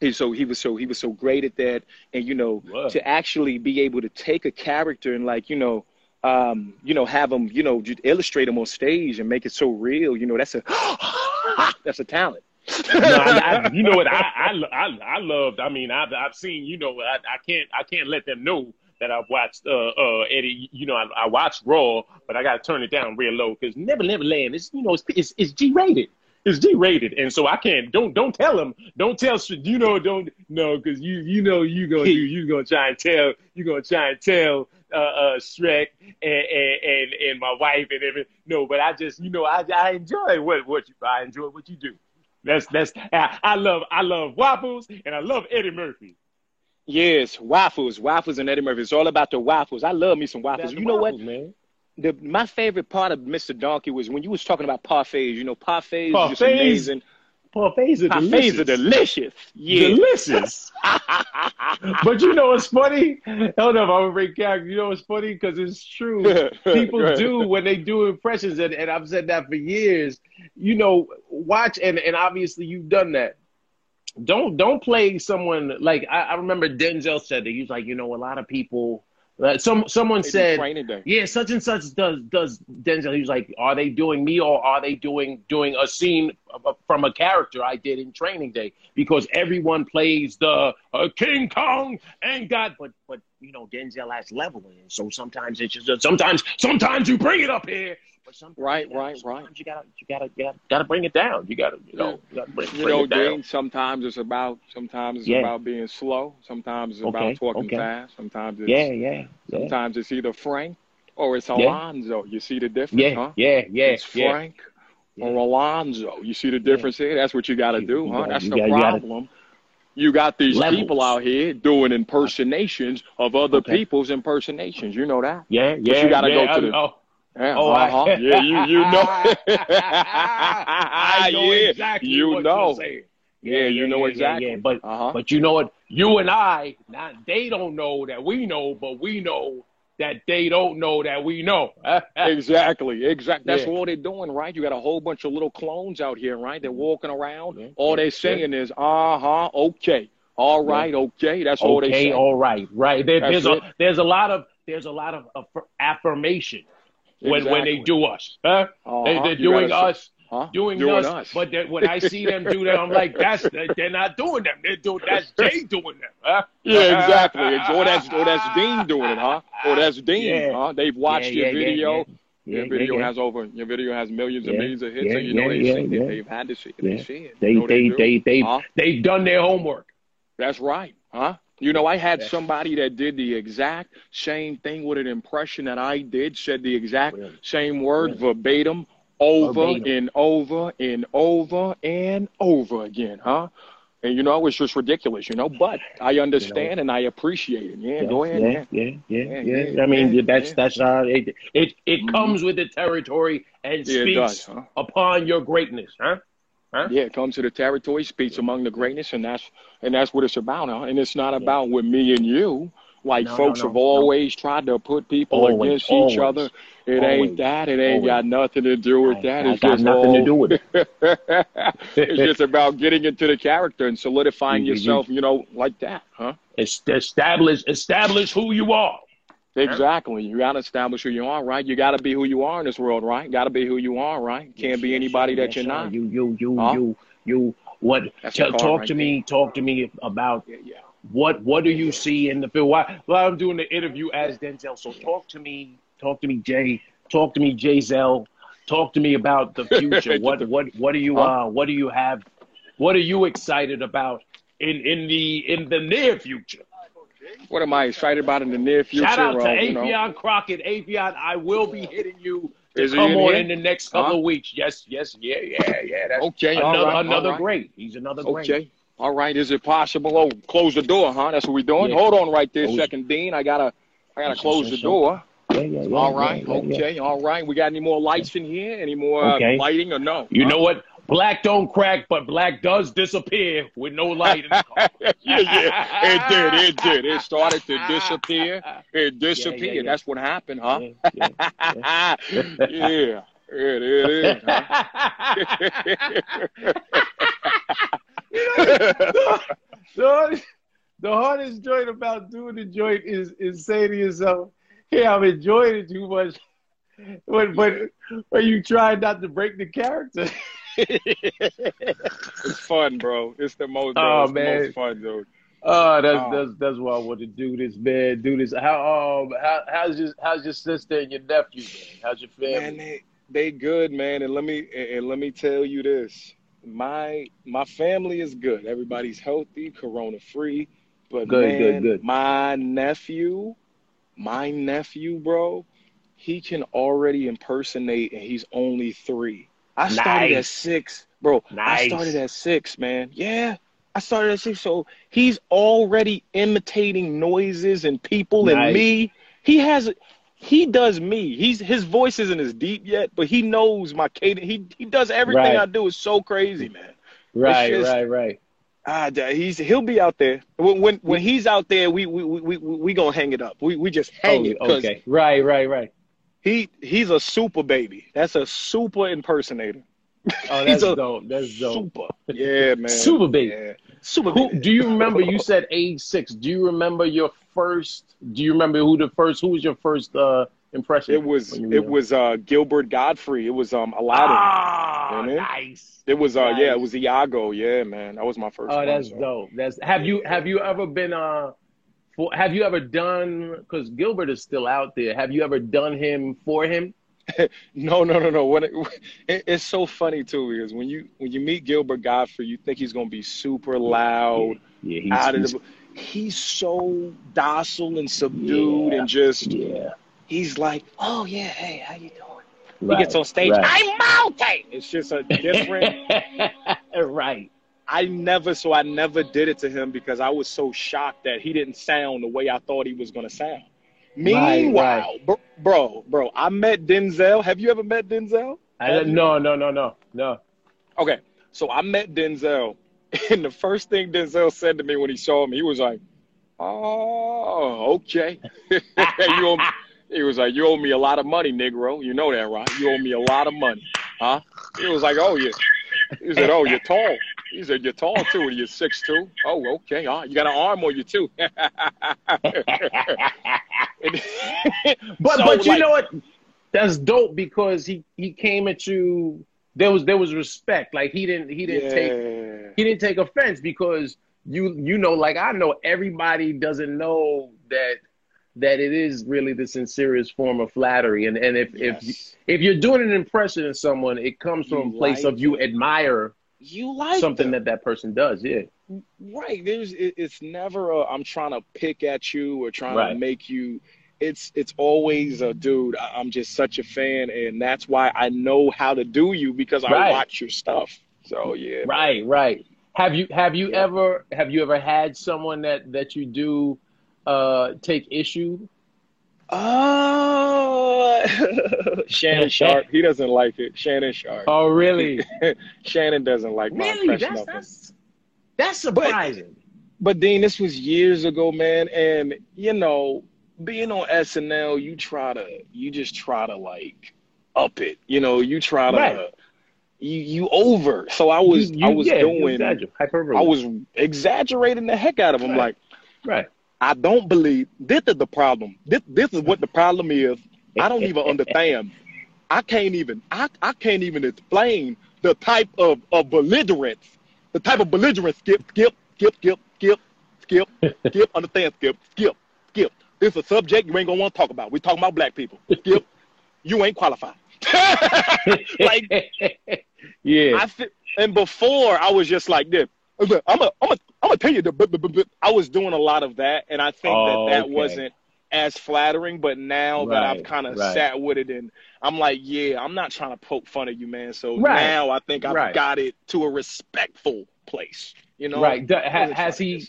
he so he was so he was so great at that, and you know to actually be able to take a character and like you know. Um, you know, have them, you know, just illustrate them on stage and make it so real. You know, that's a [gasps] that's a talent. no, I, I, [laughs] you know what? I, I, I, I loved. I mean, I've, I've seen. You know, I, I can't, I can't let them know that I've watched uh, uh, Eddie. You know, I, I watched Raw, but I got to turn it down real low because Never Never Land is, you know, it's, it's, it's G rated. It's G rated, and so I can't. Don't, don't tell him. Don't tell. You know, don't no, because you, you know, you gonna [laughs] do. You gonna try and tell. You gonna try and tell uh, uh, Shrek and, and and my wife and everything. No, but I just, you know, I, I enjoy what what you. I enjoy what you do. That's that's I, I love I love waffles and I love Eddie Murphy. Yes, waffles, waffles, and Eddie Murphy. It's all about the waffles. I love me some waffles. That's you know what? man? The my favorite part of Mr. Donkey was when you was talking about parfaits. You know, parfaits, is just amazing. Parfaits are Parfaits are delicious. delicious. Yeah. Delicious. [laughs] but you know what's funny? Hold up, I'm gonna break character. You know what's funny? Because it's true. [laughs] People ahead. do when they do impressions, and, and I've said that for years. You know, watch and and obviously you've done that. Don't don't play someone like I, I remember Denzel said that he was like, you know, a lot of people. Uh, some someone said yeah, such and such does does Denzel. He was like, are they doing me or are they doing doing a scene from a character I did in Training Day? Because everyone plays the uh, King Kong and God, but but you know Denzel has level in, so sometimes it's just sometimes sometimes you bring it up here, but sometimes Right, you gotta- right, right. you gotta you gotta you gotta, gotta bring it down. You gotta you know you gotta bring, You bring know, it down. Dean, sometimes it's about sometimes it's Yeah. about being slow. Sometimes it's Okay, about talking okay. fast. Sometimes it's Yeah, yeah, yeah, sometimes it's either Frank or it's Yeah. Alonzo. You see the difference, yeah, huh? yeah, yeah, it's yeah. Frank Yeah. or Alonzo. You see the difference here? That's what you got to do, huh? gotta- That's the gotta- problem. You got these Levels. people out here doing impersonations of other Okay. people's impersonations. You know that? Yeah, yeah, you gotta yeah. go to the- oh, Yeah, Oh, I- uh-huh. [laughs] yeah, you you know. [laughs] I [laughs] know yeah, exactly you what know. you're saying. Yeah, you know exactly. yeah. But Uh-huh. but you know what? You and I, not they don't know that we know, but we know that they don't know that we know. Exactly, exactly. That's Yeah. all they're doing, right? You got a whole bunch of little clones out here, right? They're walking around. Yeah, All yeah, they're saying is, uh huh, okay, all right, okay. That's all they say. all right, right. There, there's it. a there's a lot of there's a lot of aff- affirmation when when they do us. Huh? Uh-huh. They, they're You doing us. Huh? Doing, us, but that when I see them do that, I'm like, that's [laughs] they're not doing them. They're doing that's [laughs] Jay doing them. Huh? Yeah, exactly. Or that's or that's Dean doing it, huh? Or that's Dean, Yeah. huh? They've watched Yeah, your yeah, video. Your video has over. Your video has millions and millions of hits, and you know they've seen yeah. it. They've had to see it. They see it. They know they they they Huh? they've done their homework. That's right, huh? You know, I had Yeah. somebody that did the exact same thing with an impression that I did, said the exact Really? same word Really? verbatim, over Verbatim. and over and over and over again, huh? And you know, it's just ridiculous, you know. But I understand and I appreciate it. Yeah, go ahead. Yeah, Yeah, yeah, yeah, Yeah, yeah. yeah, I mean, yeah, that's yeah. that's uh, it. It it Mhm. comes with the territory and Yeah, speaks does, huh? upon your greatness, huh? Huh? Yeah, it comes to the territory, speaks among the greatness, and that's and that's what it's about, huh? And it's not about with me and you. Like No, folks no, have no. always tried to put people Always, against always, each other. It always, ain't that. It ain't got nothing to do with I- that. I It's got just nothing all, to do with it. [laughs] it's just [laughs] about getting into the character and solidifying you- yourself, you know, like that, huh? It's establish establish who you are. Exactly. You gotta establish who you are, right? You gotta be who you are in this world, right? Gotta be who you are, right? Can't be anybody sir, that yes, you're sir. not. You you you Huh? you you. What? T- talk right to me. Talk to me about Yeah, yeah. what what do you see in the film? Why, well, I'm doing the interview as Denzel. So talk to me. Talk to me, Jay. Talk to me, Jay Zell. Talk to me about the [laughs] future. what what what do you Huh? uh what do you have? What are you excited about in in the in the near future? What am I excited about in the near future? Shout out to uh, you know? Avion Crockett. Avion, I will be hitting you to Is come in on in the next couple Huh? of weeks. Yes, yes, yeah, yeah, yeah. That's Okay, another right, another right. great. He's another great. Okay. All right. Is it possible? Oh, close the door, huh? That's what we're doing. Yeah. Hold on right there, Close- second Dean. I gotta, I gotta close the door. Yeah, yeah, yeah. All right. Okay. All right. We got any more lights in here? Any more uh, lighting or no? You Huh? know what? Black don't crack, but black does disappear with no light in the car. [laughs] yeah, yeah. It did. It did. It started to disappear. [laughs] It disappeared. yeah. That's what happened, huh? Yeah, yeah, yeah. [laughs] It, it is. Huh? the, the hardest joint about doing the joint is is saying to yourself, "Hey, I'm enjoying it too much," but but but you try not to break the character. It's fun, bro. It's the most. Bro. Oh, it's man. the most fun, dude. Oh, that's Oh. that's that's why I want to do this, man. Do this. How um how how's your how's your sister and your nephew? Man? How's your Man, family? they they good, man. And let me and and let me tell you this: my my family is good. Everybody's healthy, corona free. But Good, man, good, good. my nephew, my nephew, bro, he can already impersonate, and he's only three. I started at six, bro. I started at six, man. Yeah. I started at six, so he's already imitating noises and people and me. He has he does me. He's his voice isn't as deep yet, but he knows my cadence. He he does everything Right. I do. It's so crazy, man. Right, just- right, right. Ah, he's he'll be out there. When when, when he's out there, we we we we, we gonna hang it up. We we just hang it Oh, because okay. Right, right, right. He he's a super baby. That's a super impersonator. Oh, [laughs] He's that's a dope. That's dope. Super. [laughs] Yeah, man. Super baby. Yeah. Super Who baby. do you remember? You [laughs] said age six. Do you remember your first? Do you remember who the first? Who was your first uh, impression? It was when you were it young? was uh Gilbert Gottfried. It was um Aladdin. Ah, You know? nice. It was uh yeah, it was Iago. Yeah, man. That was my first Oh, one, that's so. dope. That's have you have you ever been uh for have you ever done because Gilbert is still out there. Have you ever done him for him? [laughs] No, no, no, no. When it, it, it's so funny too because when you when you meet Gilbert Gottfried, you think he's gonna be super loud, Yeah, he's, out of he's the. He's so docile and subdued Yeah. and just yeah. he's like, oh yeah, hey, how you doing? Right, he gets on stage, right. I'm mounting. It's just a different. [laughs] right. I never, so I never did it to him because I was so shocked that he didn't sound the way I thought he was gonna sound. Right, Meanwhile, bro, bro, I met Denzel. Have you ever met Denzel? I no, no, no, no, no. Okay, so I met Denzel, [laughs] and the first thing Denzel said to me when he saw me, he was like, "Oh, okay." [laughs] you owe me, he was like, "You owe me a lot of money, Negro. You know that, right? You owe me a lot of money, huh?" He was like, "Oh yeah." He said, "Oh, you're tall." He said, "You're tall too. You're six two. Oh, okay. Right. You got an arm on you too." [laughs] But So, but you like- know what? That's dope because he he came at you. There was there was respect. Like he didn't he didn't take he didn't take offense because you you know like I know everybody doesn't know that that it is really the sincerest form of flattery and and if if Yes. if you're doing an impression of someone it comes from You a place like of you admire you like something them. that that person does yeah Right. There's it, it's never a I'm trying to pick at you or trying Right. to make you it's it's always a dude, I- I'm just such a fan and that's why I know how to do you because I Right. watch your stuff. So yeah. right right have you have you Yeah. ever have you ever had someone that that you do uh take issue Oh [laughs] Shannon Sharpe. He doesn't like it. Shannon Sharpe. oh really [laughs] Shannon doesn't like my really impression that's of him. that's that's surprising But Dean, this was years ago, man, and you know, being on SNL, you try to, you just try to like up it. You know, you try to, Right. you you over. So I was, You- you- I was yeah, doing, exaggerate. I was exaggerating the heck out of him. Right. Like, right I don't believe this is the problem. This this is what the problem is. I don't even understand. I can't even, I I can't even explain the type of of belligerence, the type of belligerence. Skip, skip, skip, skip, skip, skip, skip. [laughs] Understand? Skip, skip, skip. This is a subject you ain't gonna want to talk about. We talking about black people. Skip, [laughs] you ain't qualified. [laughs] like yeah I and before I was just like this. I was like, I'm a, I'm a, I'm gonna tell you the. bu- bu- bu-" I was doing a lot of that, and I think Oh, that that okay. wasn't as flattering. But now that I've kind of right. sat with it, and I'm like, yeah, I'm not trying to poke fun of you, man. So Right, now I think I've right. got it to a respectful place. You know, Right. Do- ha- I has he-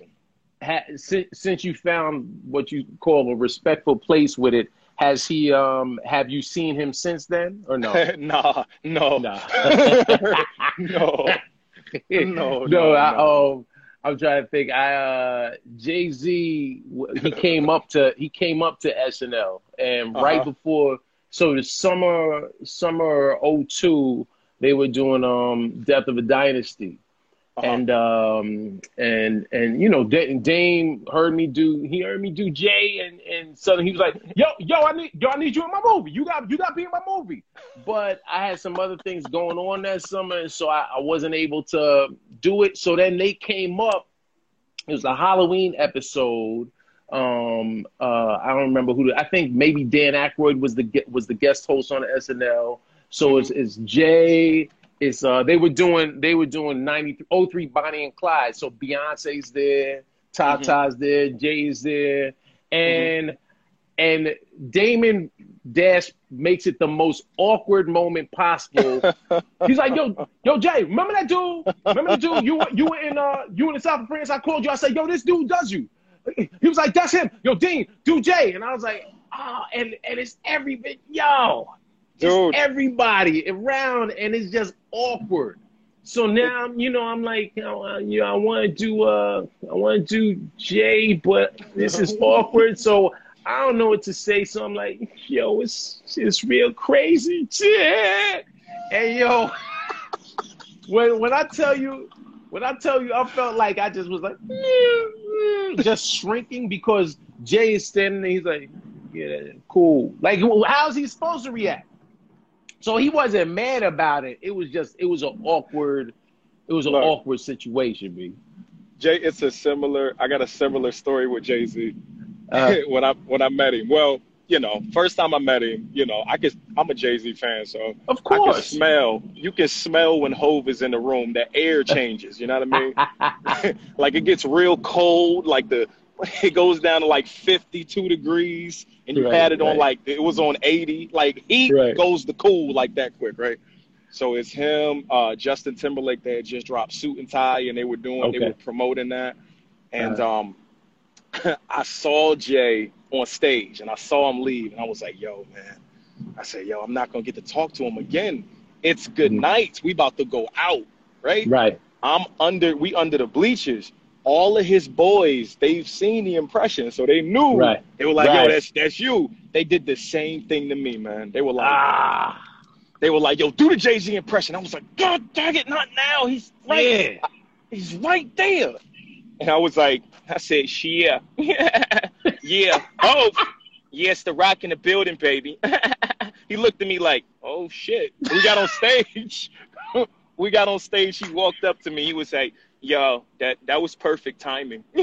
ha, since, since you found what you call a respectful place with it, has he? Um, have you seen him since then, or no? [laughs] nah, no, Nah. [laughs] [laughs] no, no, no, I, no. um, I'm trying to think. I uh, Jay Z, he came up to he came up to SNL, and right Uh-huh. before, so the summer summer '02, they were doing um Death of a Dynasty, Uh-huh. and um and and you know Da- Dame heard me do he heard me do Jay, and and suddenly he was like, yo yo I need yo I need you in my movie. You got you got to be in my movie. But I had some other things going on that summer, and so I, I wasn't able to do it. So then they came up. It was a Halloween episode. Um, uh, I don't remember who. The, I think maybe Dan Aykroyd was the was the guest host on SNL. So it's it's Jay. It's uh they were doing they were doing 90, 03 Bonnie and Clyde. So Beyonce's there, Tata's there, Jay's there, and and Damon Dash makes it the most awkward moment possible. [laughs] He's like, "Yo, yo, Jay, remember that dude? Remember the dude? You were you were in uh you were in the South of France. I called you. I said, yo, this dude does you. He was like, that's him. Yo, Dean, do Jay. And I was like, oh, and and it's every bit, yo, Dude. it's everybody around, and it's just awkward. So now, you know, I'm like, you know, uh, you know I want to do, uh, I want to do Jay, but this is [laughs] awkward. So I don't know what to say. So I'm like, yo, it's it's real crazy. And yo, [laughs] when when I tell you, when I tell you, I felt like I just was like, [laughs] just shrinking because Jay is standing there. He's like, yeah, cool. Like, how's he supposed to react? So he wasn't mad about it. It was just, it was an awkward, it was an Look. awkward situation, B. Jay, it's a similar. I got a similar story with Jay Z. Uh, [laughs] when I when I met him, well, you know, first time I met him, you know, I could. I'm a Jay Z fan, so of I can course. smell. You can smell when Hove is in the room. The air changes. You know what I mean? [laughs] [laughs] like it gets real cold. Like the [laughs] it goes down to like 52 degrees, and you Right, had it on like it was on 80. Like heat Right. goes to cool like that quick, right? So it's him, uh, Justin Timberlake. They had just dropped Suit and Tie, and they were doing, they were promoting that, and um, [laughs] I saw Jay on stage, and I saw him leave, and I was like, "Yo, man," I said, "Yo, I'm not gonna get to talk to him again. It's good Mhm. night. We about to go out, right? right. I'm under, we under the bleachers. All of his boys, they've seen the impression, so they knew. Right. They were like, Right. "Yo, that's that's you." They did the same thing to me, man. They were like, Ah, they were like, "Yo, do the Jay Z impression." I was like, "God dang it, not now. He's right. yeah. He's right there." And I was like, I said, "Yeah, [laughs] yeah. Oh, yes, the rock in the building, baby." [laughs] he looked at me like, "Oh shit." We got on stage. [laughs] we got on stage. He walked up to me. He was like, "Yo, that that was perfect timing." [laughs]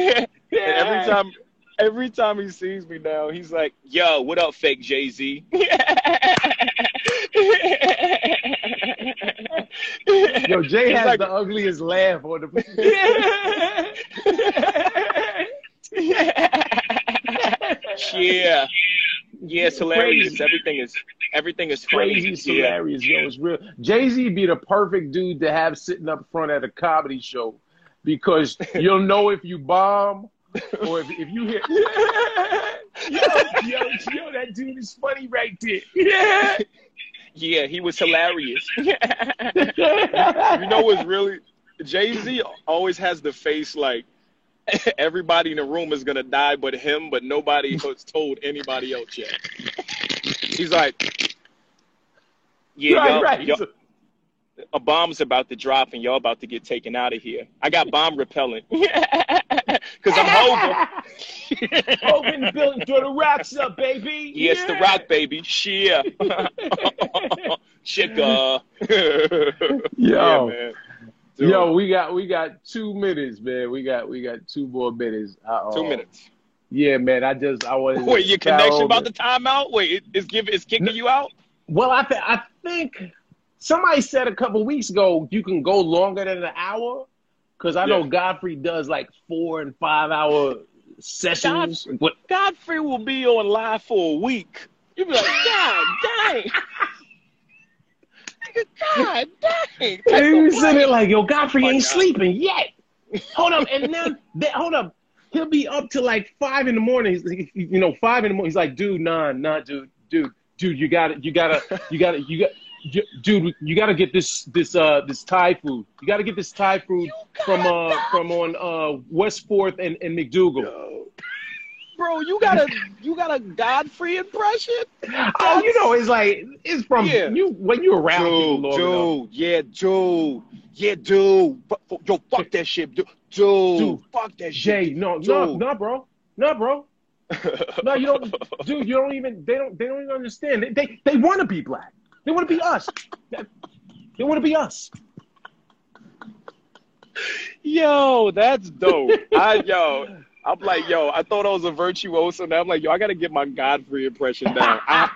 And every time, every time he sees me now, he's like, "Yo, what up, fake Jay Z?" [laughs] Yo, Jay He's has like- the ugliest laugh on the. [laughs] yeah, yeah, it's hilarious. Everything is everything is. Crazy, it's yeah. hilarious, yo. It's real. Jay Z be the perfect dude to have sitting up front at a comedy show because [laughs] you'll know if you bomb or if, if you hit. [laughs] yo, yo, yo, that dude is funny right there. Yeah. Yeah, he was hilarious. [laughs] you know what's really Jay Z always has the face like [laughs] everybody in the room is gonna die but him, but nobody has told anybody else yet. He's like, yeah, right, y'all, right. y'all- a bomb's about to drop and y'all about to get taken out of here. I got bomb repellent [laughs] because I'm Hova. Open [laughs] building, throw the rocks up, baby. Yes, the rock baby. Shia. Chicka. Uh. yeah, man. Dude, Yo, we got we got two minutes, man. We got we got two more minutes. Uh, two minutes. Yeah, man. I just I wanted. to Wait, your connection about the timeout? Wait, it- it's giving it's kicking you out? Well, I th- I think somebody said a couple weeks ago you can go longer than an hour because I know Yeah. Godfrey does like four and five hour sessions. What- Godfrey will be on live for a week. You'll be like, [laughs] God dang. God dang. He was sitting there like, yo, Godfrey My ain't God. sleeping yet. Hold up, and then [laughs] then- hold up. He'll be up to like five in the morning. He's, he- you know, five in the morning. He's like, dude, nah, nah, dude, dude, dude, you got to You got to You got to You got. Dude, you got to get this this uh this Thai food. You got to get this Thai food from uh from on uh West Fourth and, and MacDougal. Bro, you got a you got a Godfrey impression? [laughs] Oh, you know, it's like it's from Yeah. you when you around Dude, enough. dude, yeah, dude, yeah, dude. Yo, fuck that shit, dude. Dude, Dude, fuck that Jay, shit. no, no, Dude. no, bro, no, bro, [laughs] no, you don't, dude. You don't even. They don't. They don't even understand. They they, they want to be black. They want to be [laughs] us. They want to be us. Yo, that's dope. I yo, I'm like, yo, I thought I was a virtuoso. Now I'm like, yo, I gotta get my Godfrey impression down. [laughs] I,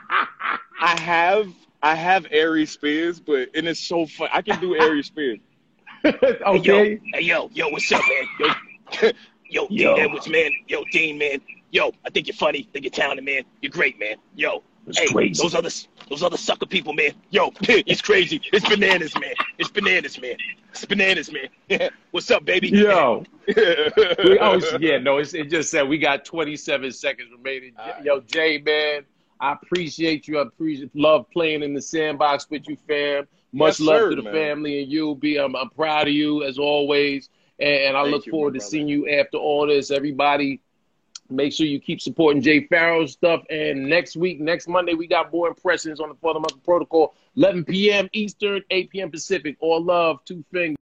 I have, I have Ari Spears, but and it's so fun. I can do Ari Spears. [laughs] okay. Hey yo, yo, what's up, man? Yo, [laughs] yo, Dean Yo. Edwards, man. Yo, Dean, man. Yo, I think you're funny. think you're talented, man. You're great, man. Yo, It's hey, crazy. those other those other sucker people, man. Yo, [laughs] it's crazy. It's bananas, man. It's bananas, man. It's bananas, man. [laughs] what's up, baby? Yo, [laughs] we, oh yeah, no, it's, it just said we got 27 seconds remaining. Yo, Jay, man, I appreciate you. I appreciate love playing in the sandbox with you, fam. Much Yes, love sir, to the man. family and you. Be, I'm, I'm proud of you as always, and, and I Thank look you, forward to brother. seeing you after all this. Everybody, make sure you keep supporting Jay Pharoah's stuff. And next week, next Monday, we got more impressions on the Father Mother Protocol. 11 p.m. Eastern, 8 p.m. Pacific. All love, two fingers.